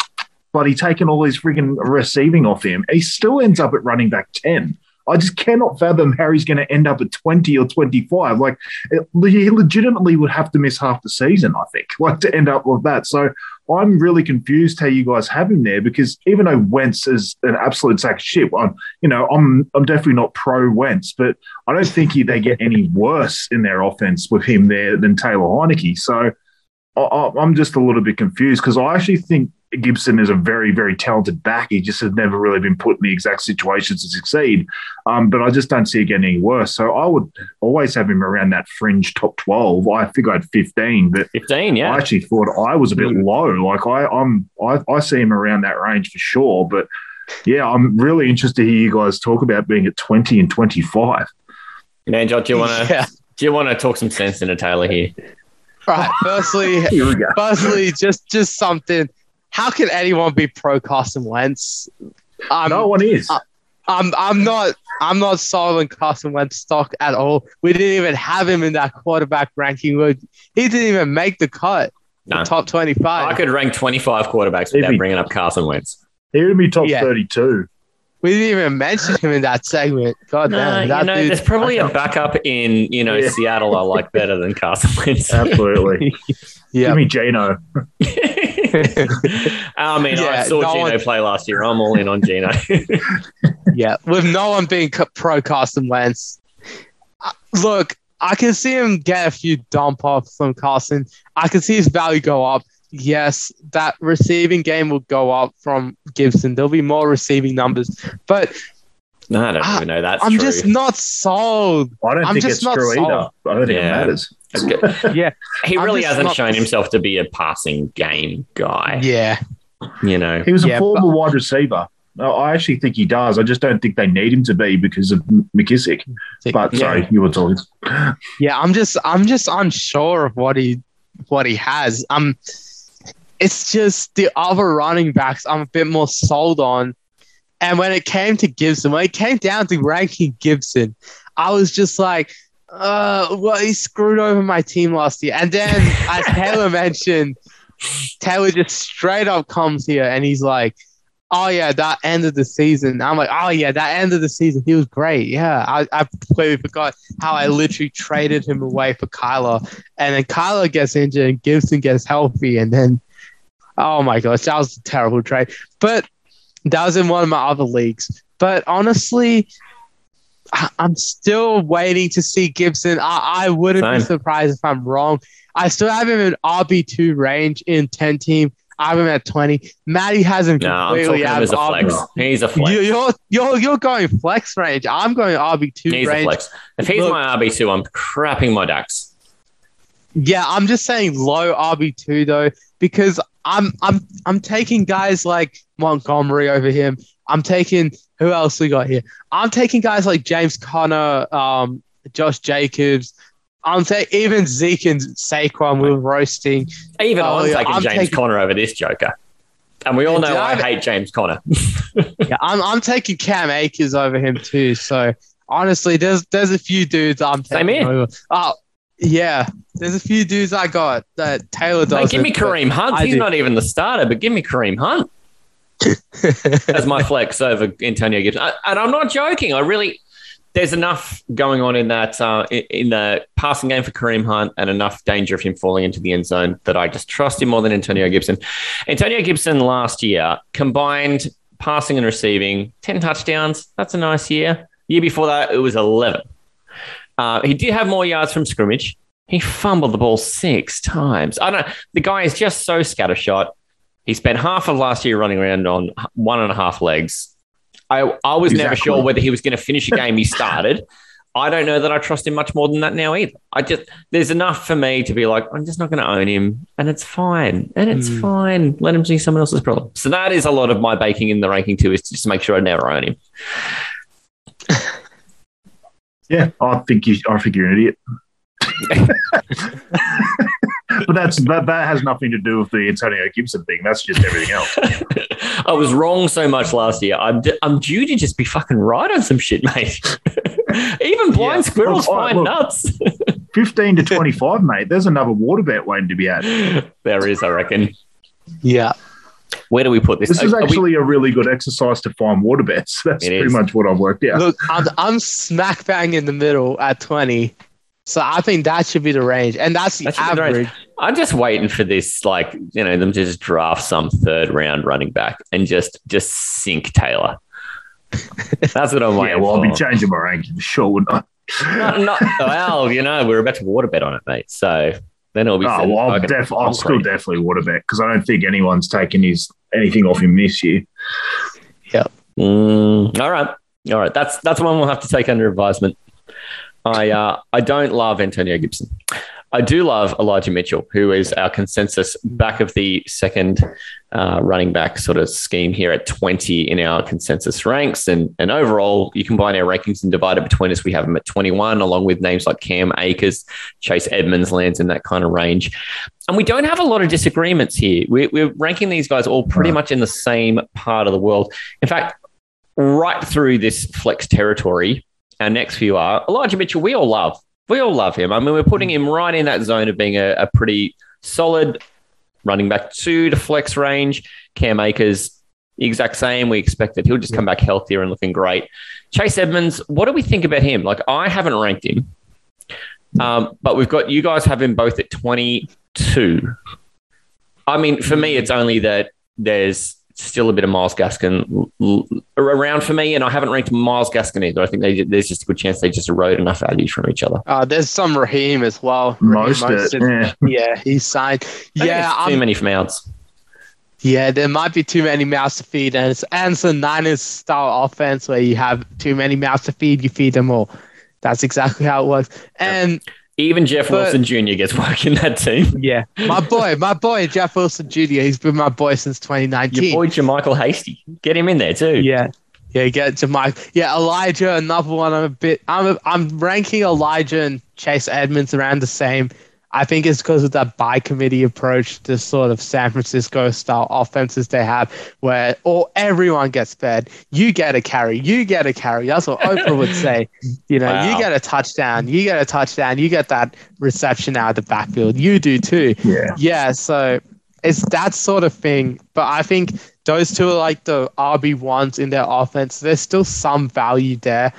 bloody taken all his freaking receiving off him. He still ends up at running back 10. I just cannot fathom how he's going to end up at 20 or 25. Like, it, he legitimately would have to miss half the season, I think, [laughs] like to end up with that. So I'm really confused how you guys have him there because even though Wentz is an absolute sack of shit, I'm, you know, I'm, I'm definitely not pro Wentz, but I don't think he, they get any worse in their offense with him there than Taylor Heinicke. So I, I'm just a little bit confused because I actually think Gibson is a very, very talented back. He just has never really been put in the exact situations to succeed. Um, but I just don't see it getting any worse. So I would always have him around that fringe top 12. I think I had 15, but 15, yeah. I actually thought I was a bit low. Like I, I'm, I, I see him around that range for sure. But yeah, I'm really interested to hear you guys talk about being at 20 and 25. Man, John, do you want to [laughs] Yeah. do you want to talk some sense into Taylor here? Right. Firstly, [laughs] Here firstly, just just something. How can anyone be pro Carson Wentz? Um, no one is. uh, I'm I'm not I'm not sold on Carson Wentz stock at all. We didn't even have him in that quarterback ranking. He didn't even make the cut. the top 25. I could rank 25 quarterbacks If without he- bringing up Carson Wentz. He would be top Yeah. 32. We didn't even mention him in that segment. God No, damn, you know, there's probably a backup in you know Yeah. Seattle I like better than Carson Wentz. [laughs] Absolutely. [laughs] yeah. Give me Geno. [laughs] [laughs] I mean, I saw no Geno one- play last year. I'm all in on Geno. [laughs] Yeah, with no one being pro Carson Wentz. Look, I can see him get a few dump offs from Carson. I can see his value go up. Yes, that receiving game will go up from Gibson. There'll be more receiving numbers, but no, I don't Ah, even know that. I'm true. just not sold. I don't I'm think just it's not true either. I don't think Yeah. it matters. [laughs] Yeah, he really hasn't not- shown himself to be a passing game guy. yeah, You know, He was a Yeah, former wide receiver. No, I actually think he does. I just don't think they need him to be because of M- McKissick. But Yeah. sorry, you were talking. [laughs] yeah. I'm just, I'm just unsure of what he, what he has. Um, it's just the other running backs. I'm a bit more sold on. And when it came to Gibson, when it came down to ranking Gibson, I was just like, uh, well, he screwed over my team last year. And then, as [laughs] Taylor mentioned, Taylor just straight up comes here and he's like, oh, yeah, that end of the season. I'm like, oh, yeah, that end of the season, he was great. Yeah, I, I completely forgot how I literally traded him away for Kyler. And then Kyler gets injured and Gibson gets healthy. And then, oh my gosh, that was a terrible trade. But that was in one of my other leagues. But honestly, I- I'm still waiting to see Gibson. I, I wouldn't be surprised if I'm wrong. I still have him in RB2 range in 10 team. I have him at 20. Matty has him no, I'm completely out as of a flex. He's a flex. You, you're, you're, you're going flex range. I'm going RB2 He's a range. flex. If he's Look- my RB two, I'm crapping my DAX. Yeah, I'm just saying low RB two though, because I'm I'm I'm taking guys like Montgomery over him. I'm taking who else we got here? I'm taking guys like James Conner, um, Josh Jacobs. I'm taking even Zeke and Saquon we were roasting. Even Oh, I'm yeah, taking I'm James taking- Conner over this Joker. And we all know I I- hate James Conner. [laughs] Yeah, I'm I'm taking Cam Akers over him too. So honestly, there's there's a few dudes I'm Same taking here. over. Oh yeah, there's a few dudes I got that Taylor does. Mate, give me Kareem Hunt. I He's do. not even the starter, but give me Kareem Hunt [laughs] as my flex over Antonio Gibson. I, and I'm not joking. I really, there's enough going on in that uh, in, in the passing game for Kareem Hunt, and enough danger of him falling into the end zone that I just trust him more than Antonio Gibson. Antonio Gibson last year combined passing and receiving, ten touchdowns. That's a nice year. Year before that, it was eleven. Uh, he did have more yards from scrimmage. He fumbled the ball six times. I don't. Know. The guy is just so scattershot. He spent half of last year running around on one and a half legs. I I was never sure whether he was going to finish a game he started. I don't know that I trust him much more than that now either. I just there's enough for me to be like I'm just not going to own him, and it's fine, and it's Hmm. fine. Let him see someone else's problem. So that is a lot of my baking in the ranking too, is to just to make sure I never own him. Yeah, I think you. I think you're an idiot. [laughs] but that's that. That has nothing to do with the Antonio Gibson thing. That's just everything else. [laughs] I was wrong so much last year. I'm, d- I'm due to just be fucking right on some shit, mate. [laughs] Even blind Yeah. squirrels Look, find look. nuts. Fifteen to twenty-five, mate. There's another water bet waiting to be had. there is, I reckon. Yeah. Where do we put this? This is Are we- actually a really good exercise to find water bets. [laughs] That's It pretty is. much what I've worked out. Look, I'm, I'm smack bang in the middle at 20. So I think that should be the range. And that's the That should be the average. I'm just waiting for this, like you know, them to just draft some third round running back and just just sink Taylor. [laughs] That's what I'm waiting yeah, waiting well, I'll be changing my ranking for sure, wouldn't I? not, not, [laughs] well, you know, we're about to water bet on it, mate. So then it'll be. Oh, well, I'll, def- I'll still definitely water bet because I don't think anyone's taken his anything off him this year. Mm, all right, all right. That's that's one we'll have to take under advisement. I uh, I don't love Antonio Gibson. I do love Elijah Mitchell, who is our consensus back of the second uh, running back sort of scheme here at 20 in our consensus ranks. And, and overall, you combine our rankings and divide it between us. We have him at 21, along with names like Cam Akers, Chase Edmonds lands in that kind of range. And we don't have a lot of disagreements here. We're, we're ranking these guys all pretty much in the same part of the world. In fact, right through this flex territory, our next few are Elijah Mitchell. We all love. We all love him. I mean, we're putting him right in that zone of being a, a pretty solid running back two to flex range. Cam Akers, the exact same. We expect that he'll just come back healthier and looking great. Chase Edmonds, what do we think about him? Like, I haven't ranked him, um, but we've got you guys have him both at 22. I mean, for me, it's only that there's still a bit of Myles Gaskin l- l- around for me, and I haven't ranked Myles Gaskin either. I think they, there's just a good chance they just erode enough value from each other. Uh, there's some Raheem as well. Raheem Mostert, yeah. yeah, he's signed. Yeah, it's too I'm, many mouths. yeah, there might be too many mouths to feed, and it's, and it's a Niners style offense where you have too many mouths to feed, you feed them all. That's exactly how it works. And Even Jeff But- Wilson Jr. gets work in that team. yeah, my [laughs] boy, my boy, Jeff Wilson Jr. He's been my boy since 2019. Your boy JaMycal Hasty, get him in there too. Yeah. Yeah, get to Mike. Yeah, Elijah, another one. I'm a bit. I'm. A, I'm ranking Elijah and Chase Edmonds around the same. I think it's because of that by committee approach to sort of San Francisco style offenses they have, where all everyone gets fed. You get a carry. You get a carry. That's what Oprah would say. You know, Wow. you get a touchdown. You get a touchdown. You get that reception out of the backfield. You do too. Yeah. Yeah, so it's that sort of thing. But I think those two are like the RB ones in their offense. There's still some value there.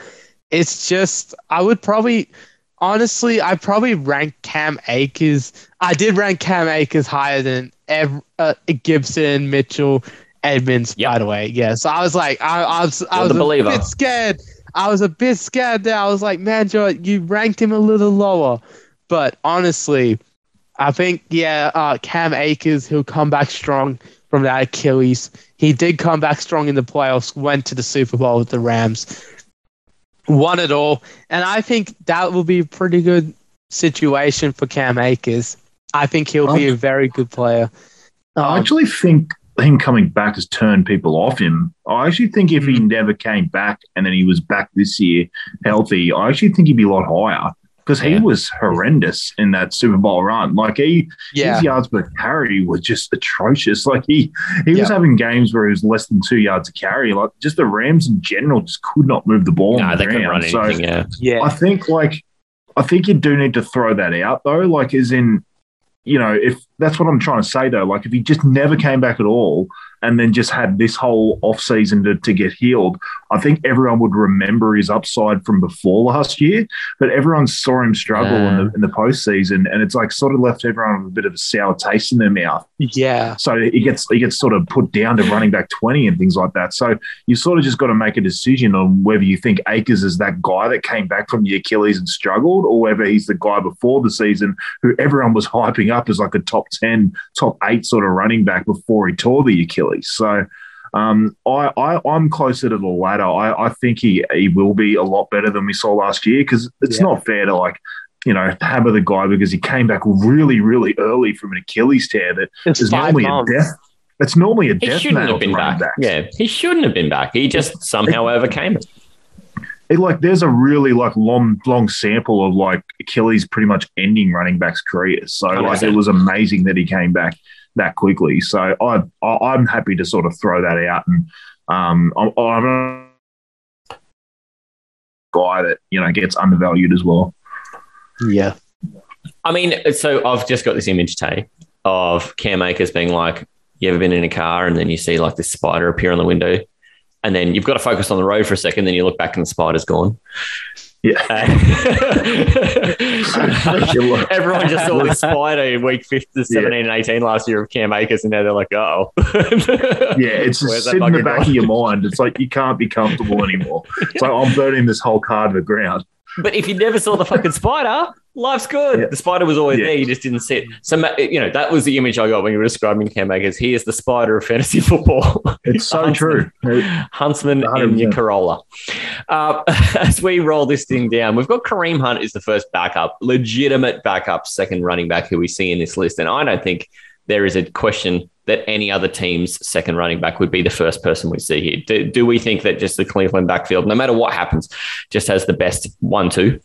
It's just I would probably honestly I probably rank Cam Akers. I did rank Cam Akers higher than ev- uh, Gibson, Mitchell, Edmonds. Yep. By the way, yeah. So I was like, I, I was I You're was a believer. bit scared. I was a bit scared there. I was like, man, Joe, you ranked him a little lower. But honestly, I think yeah, uh, Cam Akers he'll come back strong from that Achilles. He did come back strong in the playoffs. Went to the Super Bowl with the Rams, won it all, and I think that will be a pretty good situation for Cam Akers. I think he'll be a very good player. I Um, actually think him coming back has turned people off him. I actually think if he never came back and then he was back this year healthy, I actually think he'd be a lot higher because he Yeah. was horrendous in that Super Bowl run. Like he, yeah, his yards per carry were just atrocious. [laughs] Like he, he Yeah. was having games where he was less than two yards a carry. Like just the Rams in general just could not move the ball. No, on they the couldn't ground. run So yeah. yeah, I think like I think you do need to throw that out though. Like as in, you know, if that's what I'm trying to say though, like if he just never came back at all and then just had this whole off season to, to get healed, I think everyone would remember his upside from before last year. But everyone saw him struggle in the in the postseason and it's like sort of left everyone with a bit of a sour taste in their mouth. yeah, So he gets he gets sort of put down to running back twenty and things like that. So you sort of just got to make a decision on whether you think Akers is that guy that came back from the Achilles and struggled, or whether he's the guy before the season who everyone was [laughs] hyping up as like a top ten, top eight sort of running back before he tore the Achilles. So. Um, I, I, I'm closer to the latter. I, I think he, he will be a lot better than we saw last year because it's Yeah. not fair to like, you know, hammer the guy because he came back really, really early from an Achilles tear that it's is normally months. a death. It's normally a He death shouldn't have been running back. Yeah, he shouldn't have been back. He just somehow overcame it. It, like there's a really like long, long sample of like Achilles pretty much ending running backs' careers. So like 100%. it was amazing that he came back that quickly. So I, I I'm happy to sort of throw that out and um I'm, I'm a guy that you know gets undervalued as well. Yeah, I mean, so I've just got this image, Tay, of Cam Akers being like, You ever been in a car and then you see like this spider appear on the window, and then you've got to focus on the road for a second, then you look back and the spider's gone. Yeah. Uh, everyone just saw this [laughs] spider in week 15, 17 and 18 last year of Cam Akers, and now they're like, oh. [laughs] Yeah, it's just sitting in the back of your mind. It's like you can't be comfortable anymore. [laughs] It's like I'm burning this whole card to the ground. But if you never saw the fucking spider, life's good. Yeah. The spider was always Yeah. there. You just didn't see it. So, you know, that was the image I got when you were describing Cam Akers. He is the spider of fantasy football. [laughs] It's so [laughs] Huntsman. true. Huntsman in 100%. your Corolla. Uh, [laughs] as we roll this thing down, we've got Kareem Hunt is the first backup, legitimate backup, second running back who we see in this list. And I don't think there is a question that any other team's second running back would be the first person we see here. Do, do we think that just the Cleveland backfield, no matter what happens, just has the best one, two?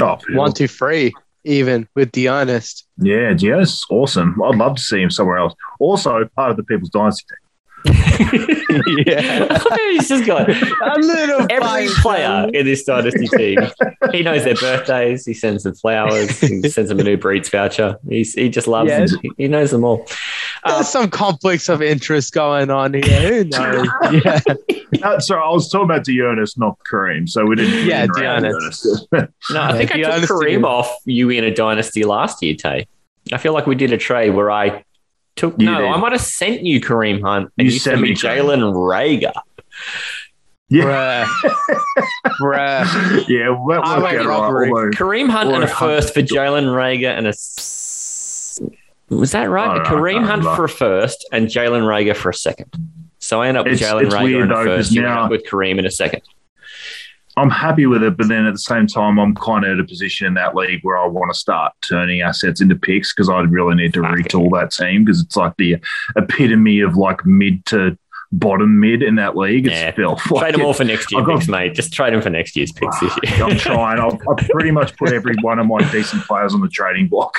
Oh, One, two, three, even with honest. Yeah, is awesome. I'd love to see him somewhere else. Also, part of the People's Dynasty team. Yeah. [laughs] He's just got A little every biased, player in this dynasty team. He knows their birthdays. He sends them flowers. He sends them a new Breeds voucher. He's, he just loves Yeah. them. He knows them all. Uh, There's some conflicts of interest going on here. Who [laughs] knows? Yeah. Uh, sorry, I was talking about D'Ernest, not Kareem. So we didn't. Yeah, didn't round D'Ernest. D'Ernest. No, I Yeah, think I the took honesty Kareem is- off you in a dynasty last year, Tay. I feel like we did a trade where I took. You no, did. I might have sent you Kareem Hunt and You you, sent sent me me Jalen Reagor. yeah, Bruh. [laughs] Bruh. yeah. That worked I went out robbery. right. although- Kareem Hunt and a first for Jalen Reagor and a. Was that right? don't know, Kareem Hunt for a first and Jalen Reagor for a second. So I end up with Jalen it's Reagor weird in a though, 'cause first. You end up with Kareem in a second. I'm happy with it, but then at the same time, I'm kind of at a position in that league where I want to start turning assets into picks because I really need to Okay. retool that team because it's like the epitome of like mid to bottom mid in that league. It's Yeah. filth. Trade Like, them all for next year got- picks, mate. Just trade them for next year's picks this year. I'm trying. I've, I've pretty much put every one of my decent players on the trading block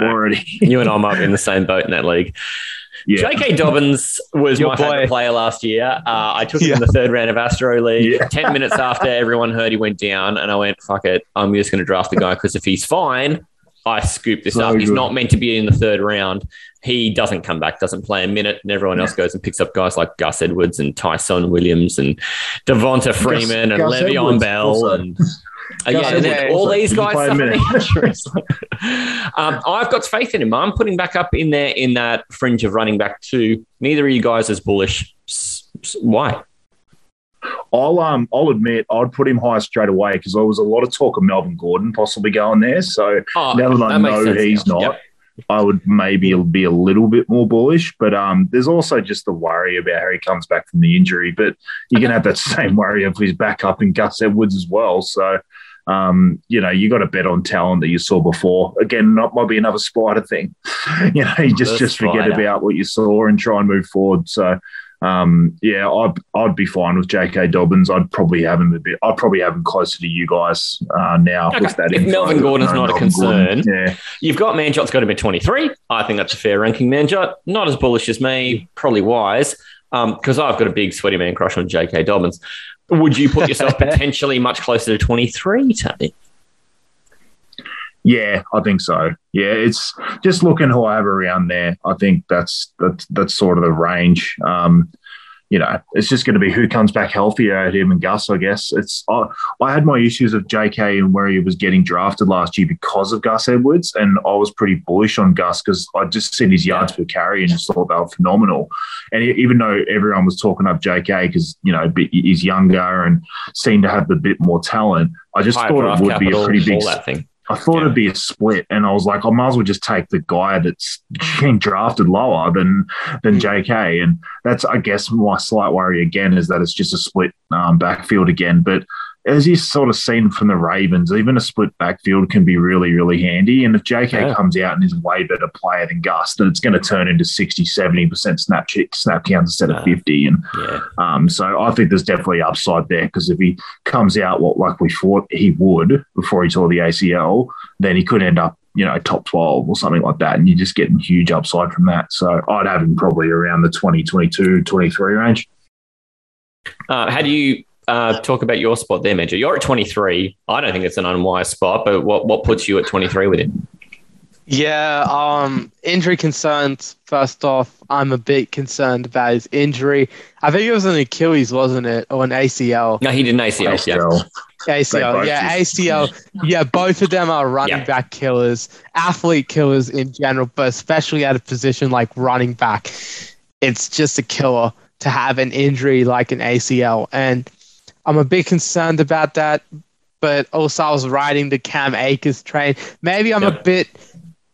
already. you and I'm up in the same boat in that league. Yeah. J.K. Dobbins was Your my boy. favorite player last year. Uh, I took him Yeah. in the third round of Astro League. Yeah. Ten minutes after everyone heard he went down, and I went, "Fuck it, I'm just going to draft the guy because if he's fine, I scoop this So up. He's not meant to be in the third round. He doesn't come back, doesn't play a minute, and everyone else goes and picks up guys like Gus Edwards and Ty'Son Williams and Devonta Freeman and Gus Le'Veon Edwards Bell also. and uh, yeah, Gus all these guys play a minute? [laughs] um, I've got faith in him. I'm putting back up in there in that fringe of running back too. Neither of you guys is bullish. Why? I'll um I'll admit I'd put him high straight away because there was a lot of talk of Melvin Gordon possibly going there. So Oh, now that I know he's now. not, Yep. I would maybe be a little bit more bullish. But um, there's also just the worry about how he comes back from the injury. But you can have that [laughs] same worry of his backup in Gus Edwards as well. So. Um, you know, you got to bet on talent that you saw before. Again, not might be another spider thing. [laughs] you know, you just The just forget about what you saw and try and move forward. So, um, yeah, I'd I'd be fine with J.K. Dobbins. I'd probably have him a bit. I'd probably have him closer to you guys uh, now. Okay. With that If info. Melvin Gordon's No not a Melvin Gordon. concern, yeah, You've got Manjot's got him at 23. I think that's a fair ranking. Manjot, not as bullish as me, probably wise, because I've got a big sweaty man crush on J.K. Dobbins. Would you put yourself [laughs] potentially much closer to 23, Tony? Yeah, I think so. Yeah, it's just looking who I have around there. I think that's that's that's sort of the range. Um, you know, it's just going to be who comes back healthier of him and Gus. I guess it's. I, I had my issues of J.K. and where he was getting drafted last year because of Gus Edwards, and I was pretty bullish on Gus because I just seen his yards per carry and just thought they were phenomenal. And even though everyone was talking up J.K. because you know he's younger and seemed to have a bit more talent, I just Higher thought it would be a pretty big thing. I thought Yeah. it'd be a split, and I was like, I might as well just take the guy that's getting drafted lower than than J.K. And that's, I guess, my slight worry again is that it's just a split um, backfield again. But as you've sort of seen from the Ravens, even a split backfield can be really, really handy. And if J.K. Yeah. comes out and is a way better player than Gus, then it's going to turn into 60, 70% snap, snap counts instead of 50. And Yeah. um, so I think there's definitely upside there because if he comes out what like we thought he would before he tore the ACL, then he could end up you know top 12 or something like that and you're just getting huge upside from that so i'd have him probably around the 20 22 23 range Uh, how do you uh, talk about your spot there, Major? You're at 23. I don't think it's an unwise spot, but what, what puts you at 23 with him? Yeah, um, injury concerns. First off, I'm a bit concerned about his injury. I think it was an Achilles, wasn't it, or an ACL? No, he did an ACL. Yeah. ACL. ACL, yeah, just- ACL. Yeah, both of them are running Yeah. back killers, athlete killers in general, but especially at a position like running back. It's just a killer to have an injury like an ACL. And I'm a bit concerned about that. But also, I was riding the Cam Akers train. Maybe I'm a bit,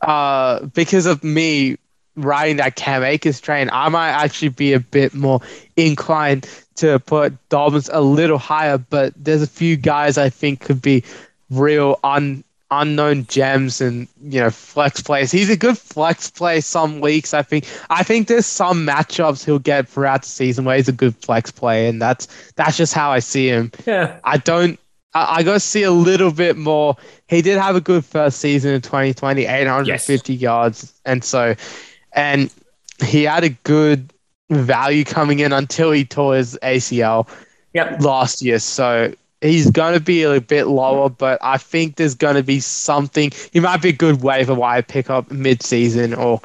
uh, because of me riding that Cam Akers train, I might actually be a bit more inclined to put Dobbins a little higher, but there's a few guys I think could be real un, unknown gems and you know flex plays. He's a good flex play some weeks. I think. I think there's some matchups he'll get throughout the season where he's a good flex play, and that's that's just how I see him. Yeah. I don't. I, I got to see a little bit more. He did have a good first season in 2020, 850 yards, and so, and he had a good value coming in until he tore his ACL Yep. last year. So he's going to be a bit lower, but I think there's going to be something. He might be a good waiver wire pickup mid-season or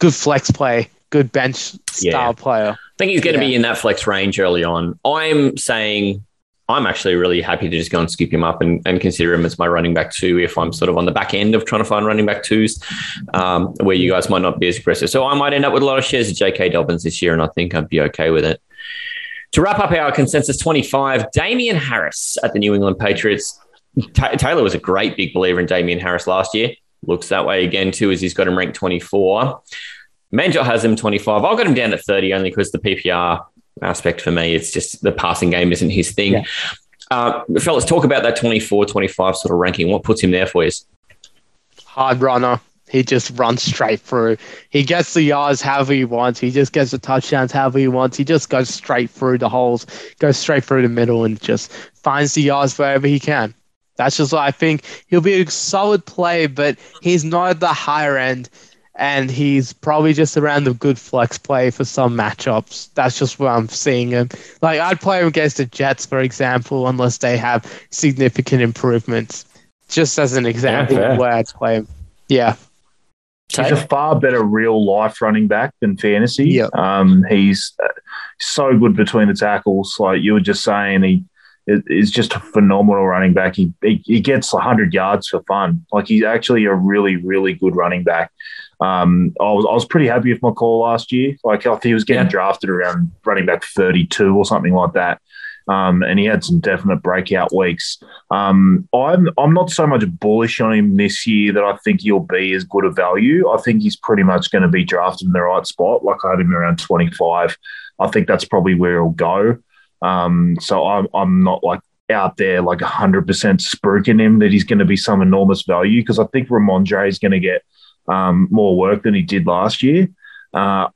good flex play, good bench style Yeah. player. I think he's going to Yeah. be in that flex range early on. I'm saying I'm actually really happy to just go and scoop him up and, and consider him as my running back two if I'm sort of on the back end of trying to find running back twos um, where you guys might not be as aggressive. So I might end up with a lot of shares of J.K. Dobbins this year, and I think I'd be okay with it. To wrap up our consensus 25, Damien Harris at the New England Patriots. Ta Taylor was a great big believer in Damien Harris last year. Looks that way again, too, as he's got him ranked 24. Manjot has him 25. I've got him down at 30 only because the PPR aspect for me, it's just the passing game isn't his thing. Yeah. Uh, fellas, talk about that 24, 25 sort of ranking. What puts him there for you? hard runner. He just runs straight through. He gets the yards however he wants. He just gets the touchdowns however he wants. He just goes straight through the holes, goes straight through the middle, and just finds the yards wherever he can. That's just what I think. He'll be a solid play, but he's not at the higher end, and he's probably just around the good flex play for some matchups. That's just where I'm seeing him. Like I'd play him against the Jets, for example, unless they have significant improvements. Just as an example of where I'd play him. Yeah. He's a far better real life running back than fantasy. Yep. Um, he's uh, so good between the tackles. Like you were just saying, he is just a phenomenal running back. He, he he gets 100 yards for fun. Like he's actually a really really good running back. Um, I was I was pretty happy with my call last year. Like I think he was getting Yeah. drafted around running back 32 or something like that. Um, and he had some definite breakout weeks. Um, I'm I'm not so much bullish on him this year that I think he'll be as good a value. I think he's pretty much going to be drafted in the right spot. Like I had him around 25. I think that's probably where he'll go. Um, so I'm I'm not like out there like 100% spruiking him that he's going to be some enormous value because I think Rhamondre is going to get um, more work than he did last year. Uh,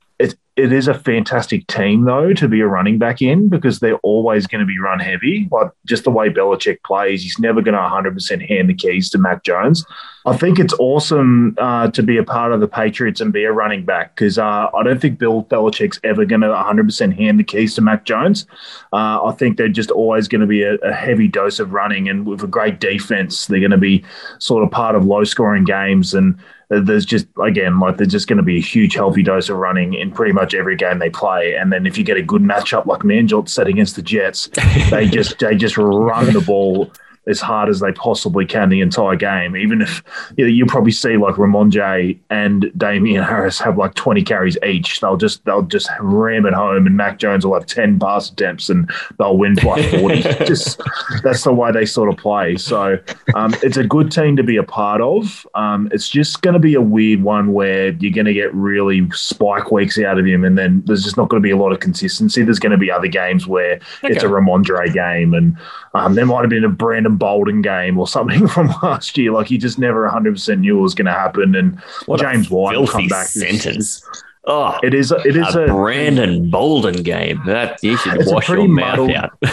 it, is a fantastic team, though, to be a running back in because they're always going to be run heavy. Like just the way Belichick plays, he's never going to 100% hand the keys to Mac Jones. I think it's awesome uh, to be a part of the Patriots and be a running back because uh, I don't think Bill Belichick's ever going to 100% hand the keys to Mac Jones. Uh, I think they're just always going to be a, a heavy dose of running, and with a great defense, they're going to be sort of part of low scoring games. And there's just, again, like there's just going to be a huge healthy dose of running in pretty much every game they play. And then if you get a good matchup like Manjot set against the Jets, they [laughs] just they just run the ball as hard as they possibly can the entire game. Even if you know, you'll probably see like Rhamondre and Damien Harris have like 20 carries each, they'll just they'll just ram it home, and Mac Jones will have 10 pass attempts and they'll win by [laughs] 40. just that's the way they sort of play. So um, it's a good team to be a part of. Um, it's just going to be a weird one where you're going to get really spike weeks out of him, and then there's just not going to be a lot of consistency. There's going to be other games where it's a Rhamondre game, and um, there might have been a Brandon Bolden game or something [laughs] from last year. Like you just never 100% knew it was going to happen. And What a James White will come back. It's- sentence. Oh, It is. It is a a. Brandon Bolden game. That you should It's wash your pretty mouth muddled- out. [laughs]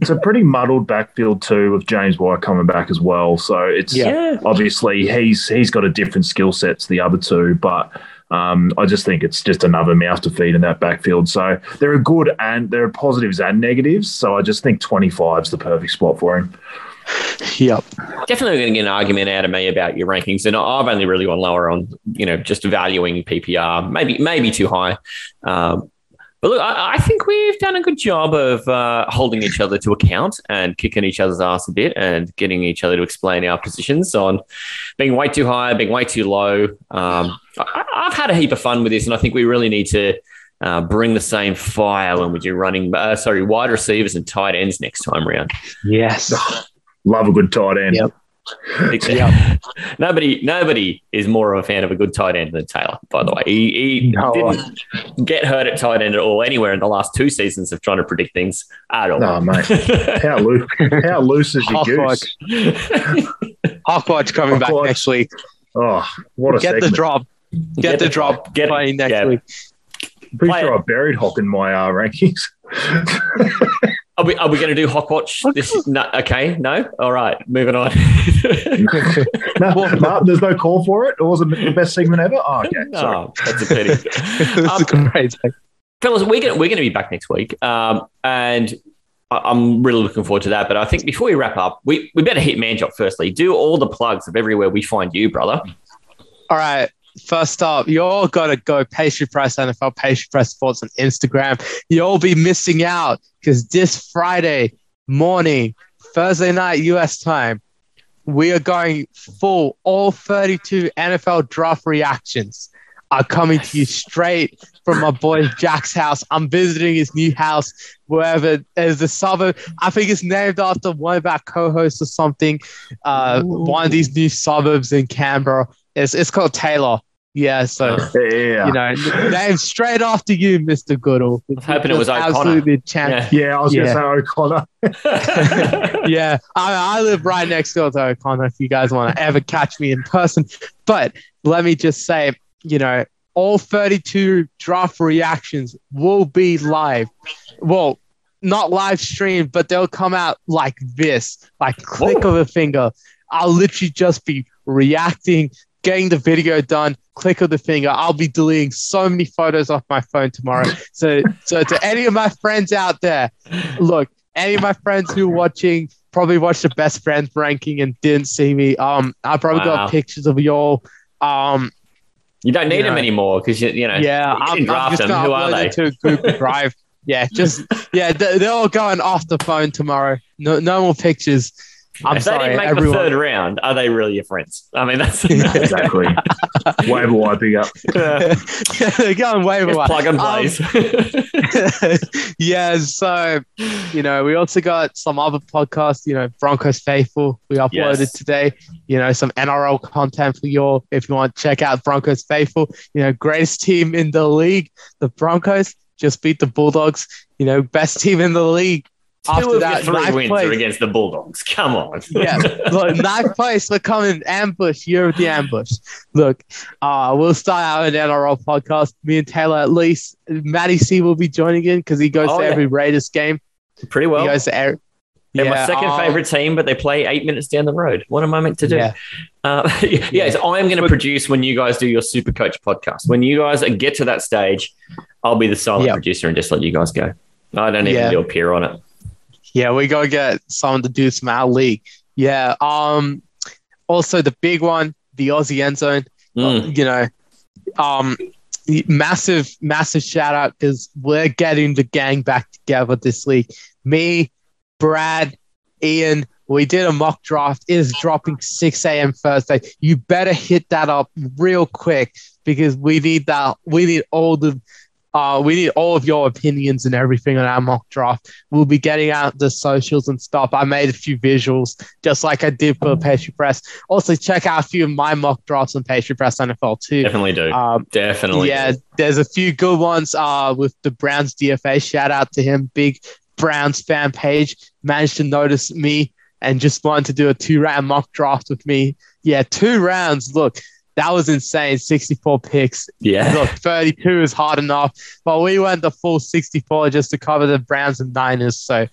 It's a pretty muddled backfield too, with James White coming back as well. So it's Yeah. obviously he's he's got a different skill set to the other two, but um, I just think it's just another mouth to feed in that backfield. So there are good and there are positives and negatives. So I just think 25 is the perfect spot for him. Yep. definitely going to get an argument out of me about your rankings, and I've only really gone lower on you know just valuing PPR, maybe maybe too high. Um, but look, I, I think we've done a good job of uh, holding each other to account and kicking each other's ass a bit and getting each other to explain our positions on being way too high, being way too low. Um, I, I've had a heap of fun with this, and I think we really need to uh, bring the same fire when we do running, uh, sorry, wide receivers and tight ends next time round. Yes. Love a good tight end. Yep. [laughs] nobody, nobody is more of a fan of a good tight end than Taylor. By the way, he, he No. didn't get hurt at tight end at all anywhere in the last two seasons of trying to predict things at all. No, mate. [laughs] How loose? How loose is your Hawkwatch. goose? Hawkwatch coming back Hawkwatch. next week. Oh, what a Get segment! the drop. Get, the drop. Get- playing next yeah. week. Pretty play sure it. I buried Hawk in my uh, rankings. [laughs] Are we, are we going to do Hawkwatch? This no, okay, no, all right, moving on. [laughs] no, [laughs] no, there's no call for it. It wasn't the best segment ever. Oh, okay. Sorry. oh, that's a pity. [laughs] That's Um, great. fellas, we're gonna we're gonna be back next week, um, and I- I'm really looking forward to that. But I think before we wrap up, we, we better hit Manjot firstly. Do all the plugs of everywhere we find you, brother. All right. First up, you all got to go Pastry Press NFL, Pastry Press Sports on Instagram. You'll be missing out because this Friday morning, Thursday night US time, we are going full. All 32 NFL draft reactions are coming to you straight from my boy Jack's house. I'm visiting his new house, wherever there's a suburb. I think it's named after one of our co-hosts or something. Uh, one of these new suburbs in Canberra. It's it's called Taylor. Yeah, so [laughs] Yeah. you know, named straight after you, Mister Goodall. was hoping it was O'Connor. absolutely a champ. Yeah. yeah, I was Yeah. going to say O'Connor. [laughs] [laughs] yeah, I, I live right next door to O'Connor. If you guys want to ever catch me in person, but let me just say, you know, all 32 draft reactions will be live. Well, not live streamed, but they'll come out like this, like click of a finger. I'll literally just be reacting, getting the video done, click of the finger. I'll be deleting so many photos off my phone tomorrow. So, so to any of my friends out there, look, any of my friends who are watching probably watched the best friends ranking and didn't see me. Um, I probably Wow. got pictures of y'all. Um, you don't need You them anymore because you, you know. yeah, you I'm, didn't I'm just them. Who are they? to Google Drive. yeah, just yeah, they- they're all going off the phone tomorrow. No, no more pictures. I'm if sorry, they didn't make everyone. the third round, are they really your friends? I mean, that's [laughs] [laughs] exactly. Waiver wiping up. they're going way Just away. plug and Um, plays. [laughs] yeah, so you know, we also got some other podcasts, you know, Broncos Faithful. We uploaded Yes. today, you know, some NRL content for you all if you want to check out Broncos Faithful, you know, greatest team in the league. The Broncos just beat the Bulldogs, you know, best team in the league. Two After of that, your three wins are against the Bulldogs. Come on. Yeah, [laughs] look, ninth place. We're coming ambush, year of the ambush. Look, uh, we'll start out an NRL podcast. Me and Taylor, at least. Matty C will be joining in because he goes Oh, to yeah. every Raiders game. Pretty well. he goes to every. They're my second um, favorite team, but they play eight minutes down the road. What am I meant to do? Yeah. Uh, [laughs] yes, I'm going to produce when you guys do your Super Coach podcast. When you guys get to that stage, I'll be the silent Yeah. producer and just let you guys go. I don't even Yeah. do appear on it. Yeah, we gotta get someone to do some our league. Yeah. Um. Also, the big one, the Aussie end zone. Mm. You know, um, massive, massive shout out because we're getting the gang back together this week. Me, Brad, Ian. We did a mock draft. It is dropping 6 a.m. Thursday. You better hit that up real quick because we need that. We need all the uh, we need all of your opinions and everything on our mock draft. We'll be getting out the socials and stuff. I made a few visuals, just like I did for Pastry Press. Also, check out a few of my mock drafts on Pastry Press NFL too. Definitely do. Um, Definitely. yeah, do. there's a few good ones uh, with the Browns DFA. Shout out to him. Big Browns fan page. Managed to notice me and just wanted to do a two round mock draft with me. Yeah, two rounds. Look, that was insane. 64 picks. Yeah. Look, 32 is hard enough, but we went the full 64 just to cover the Browns and Niners. So,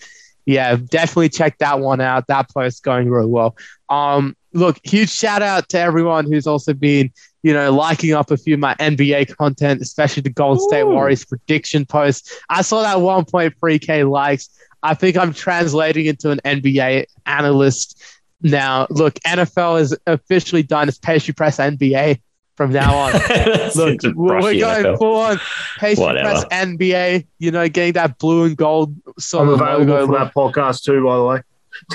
yeah, definitely check that one out. That post going really well. Um, look, huge shout out to everyone who's also been, you know, liking up a few of my NBA content, especially the Golden State Warriors prediction post. I saw that 1.3k likes. I think I'm translating into an NBA analyst now. Look, NFL is officially done. It's pastry press NBA from now on. [laughs] Look, we're, brush we're the going NFL. full on pastry Whatever. press NBA. You know, getting that blue and gold sort I'm of available logo. for that podcast too, by the way.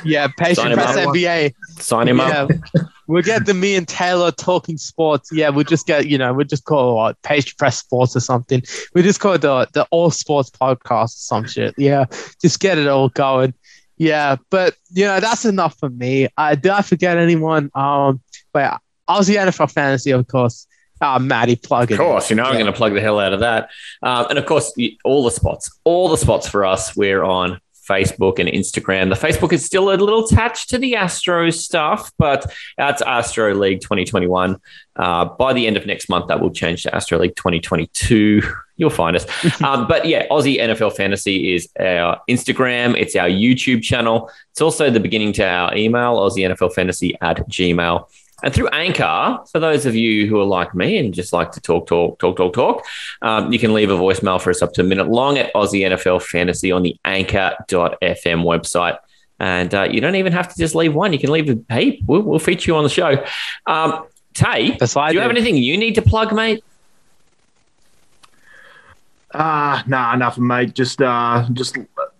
Yeah, pastry Sign him press up. NBA. Sign him Yeah, up. we'll get the me and Taylor talking sports. Yeah, we'll just get you know we'll just call it what, pastry press sports or something. We just call it the the all sports podcast or some shit. Yeah, just get it all going. Yeah, but you know that's enough for me. Uh, did I forget anyone? Um, but Aussie NFL fantasy, of course. Uh, Maddie, plug it. Of course, you know I'm Yeah. going to plug the hell out of that. Um, and of course, all the spots, all the spots for us. We're on Facebook and Instagram. The Facebook is still a little attached to the Astros stuff, but that's Astro League 2021. Uh, by the end of next month, that will change to Astro League 2022. You'll find us. [laughs] um, but yeah, Aussie NFL Fantasy is our Instagram. It's our YouTube channel. It's also the beginning to our email, Aussie NFL Fantasy at Gmail. And through Anchor, for those of you who are like me and just like to talk, talk, talk, talk, talk, um, you can leave a voicemail for us up to a minute long at Aussie NFL Fantasy on the anchor.fm website. And uh, you don't even have to just leave one. You can leave a heap. We'll, we'll feature you on the show. Um, Tay, That's what I do you have anything you need to plug, mate? Ah, nah, nothing, mate. Just, uh, just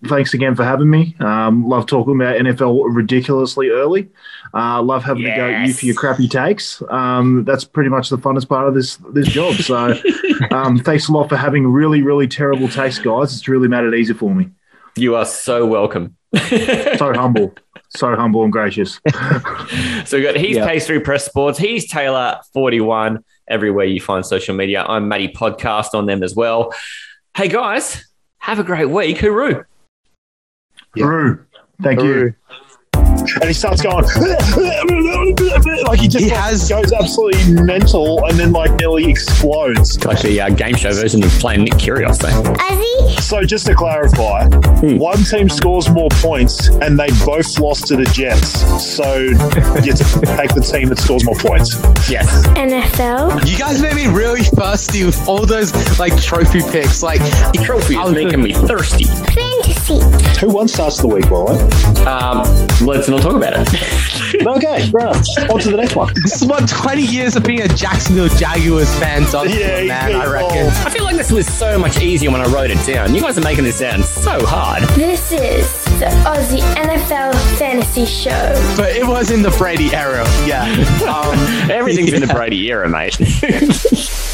thanks again for having me. Um, love talking about NFL ridiculously early. Uh, love having to go at you for your crappy takes. Um, that's pretty much the funnest part of this this job. So, [laughs] um, thanks a lot for having really, really terrible takes, guys. It's really made it easy for me. You are so welcome. [laughs] So humble, so humble and gracious. [laughs] So we got he's Yeah. Pastry Press Sports. He's Taylor forty one. Everywhere you find social media, I'm Matty Podcast on them as well. Hey guys, have a great week. Hooroo! Hooroo. thank you. And he starts going like he just He like, has- goes absolutely mental and then like nearly explodes. Like the uh, game show version of playing Nick Kyrgios there. Ozzy, So just to clarify, one team scores more points and they both lost to the Jets. So you have to take the team that scores more points. Yes. NFL, You guys made me really thirsty with all those like trophy picks. Like the Trophy is making me thirsty. fantasy, Who won starts the week, by? Um, let's not talk about it. [laughs] Okay, right. On to the next one. This is what 20 years of being a Jacksonville Jaguars fan does, Yeah, a man. I reckon. oh. I feel like this was so much easier when I wrote it down. You guys are making this sound so hard. this is the Aussie NFL Fantasy Show. But it was in the Brady era. Yeah. [laughs] Um, Everything's in the Brady era, mate. [laughs]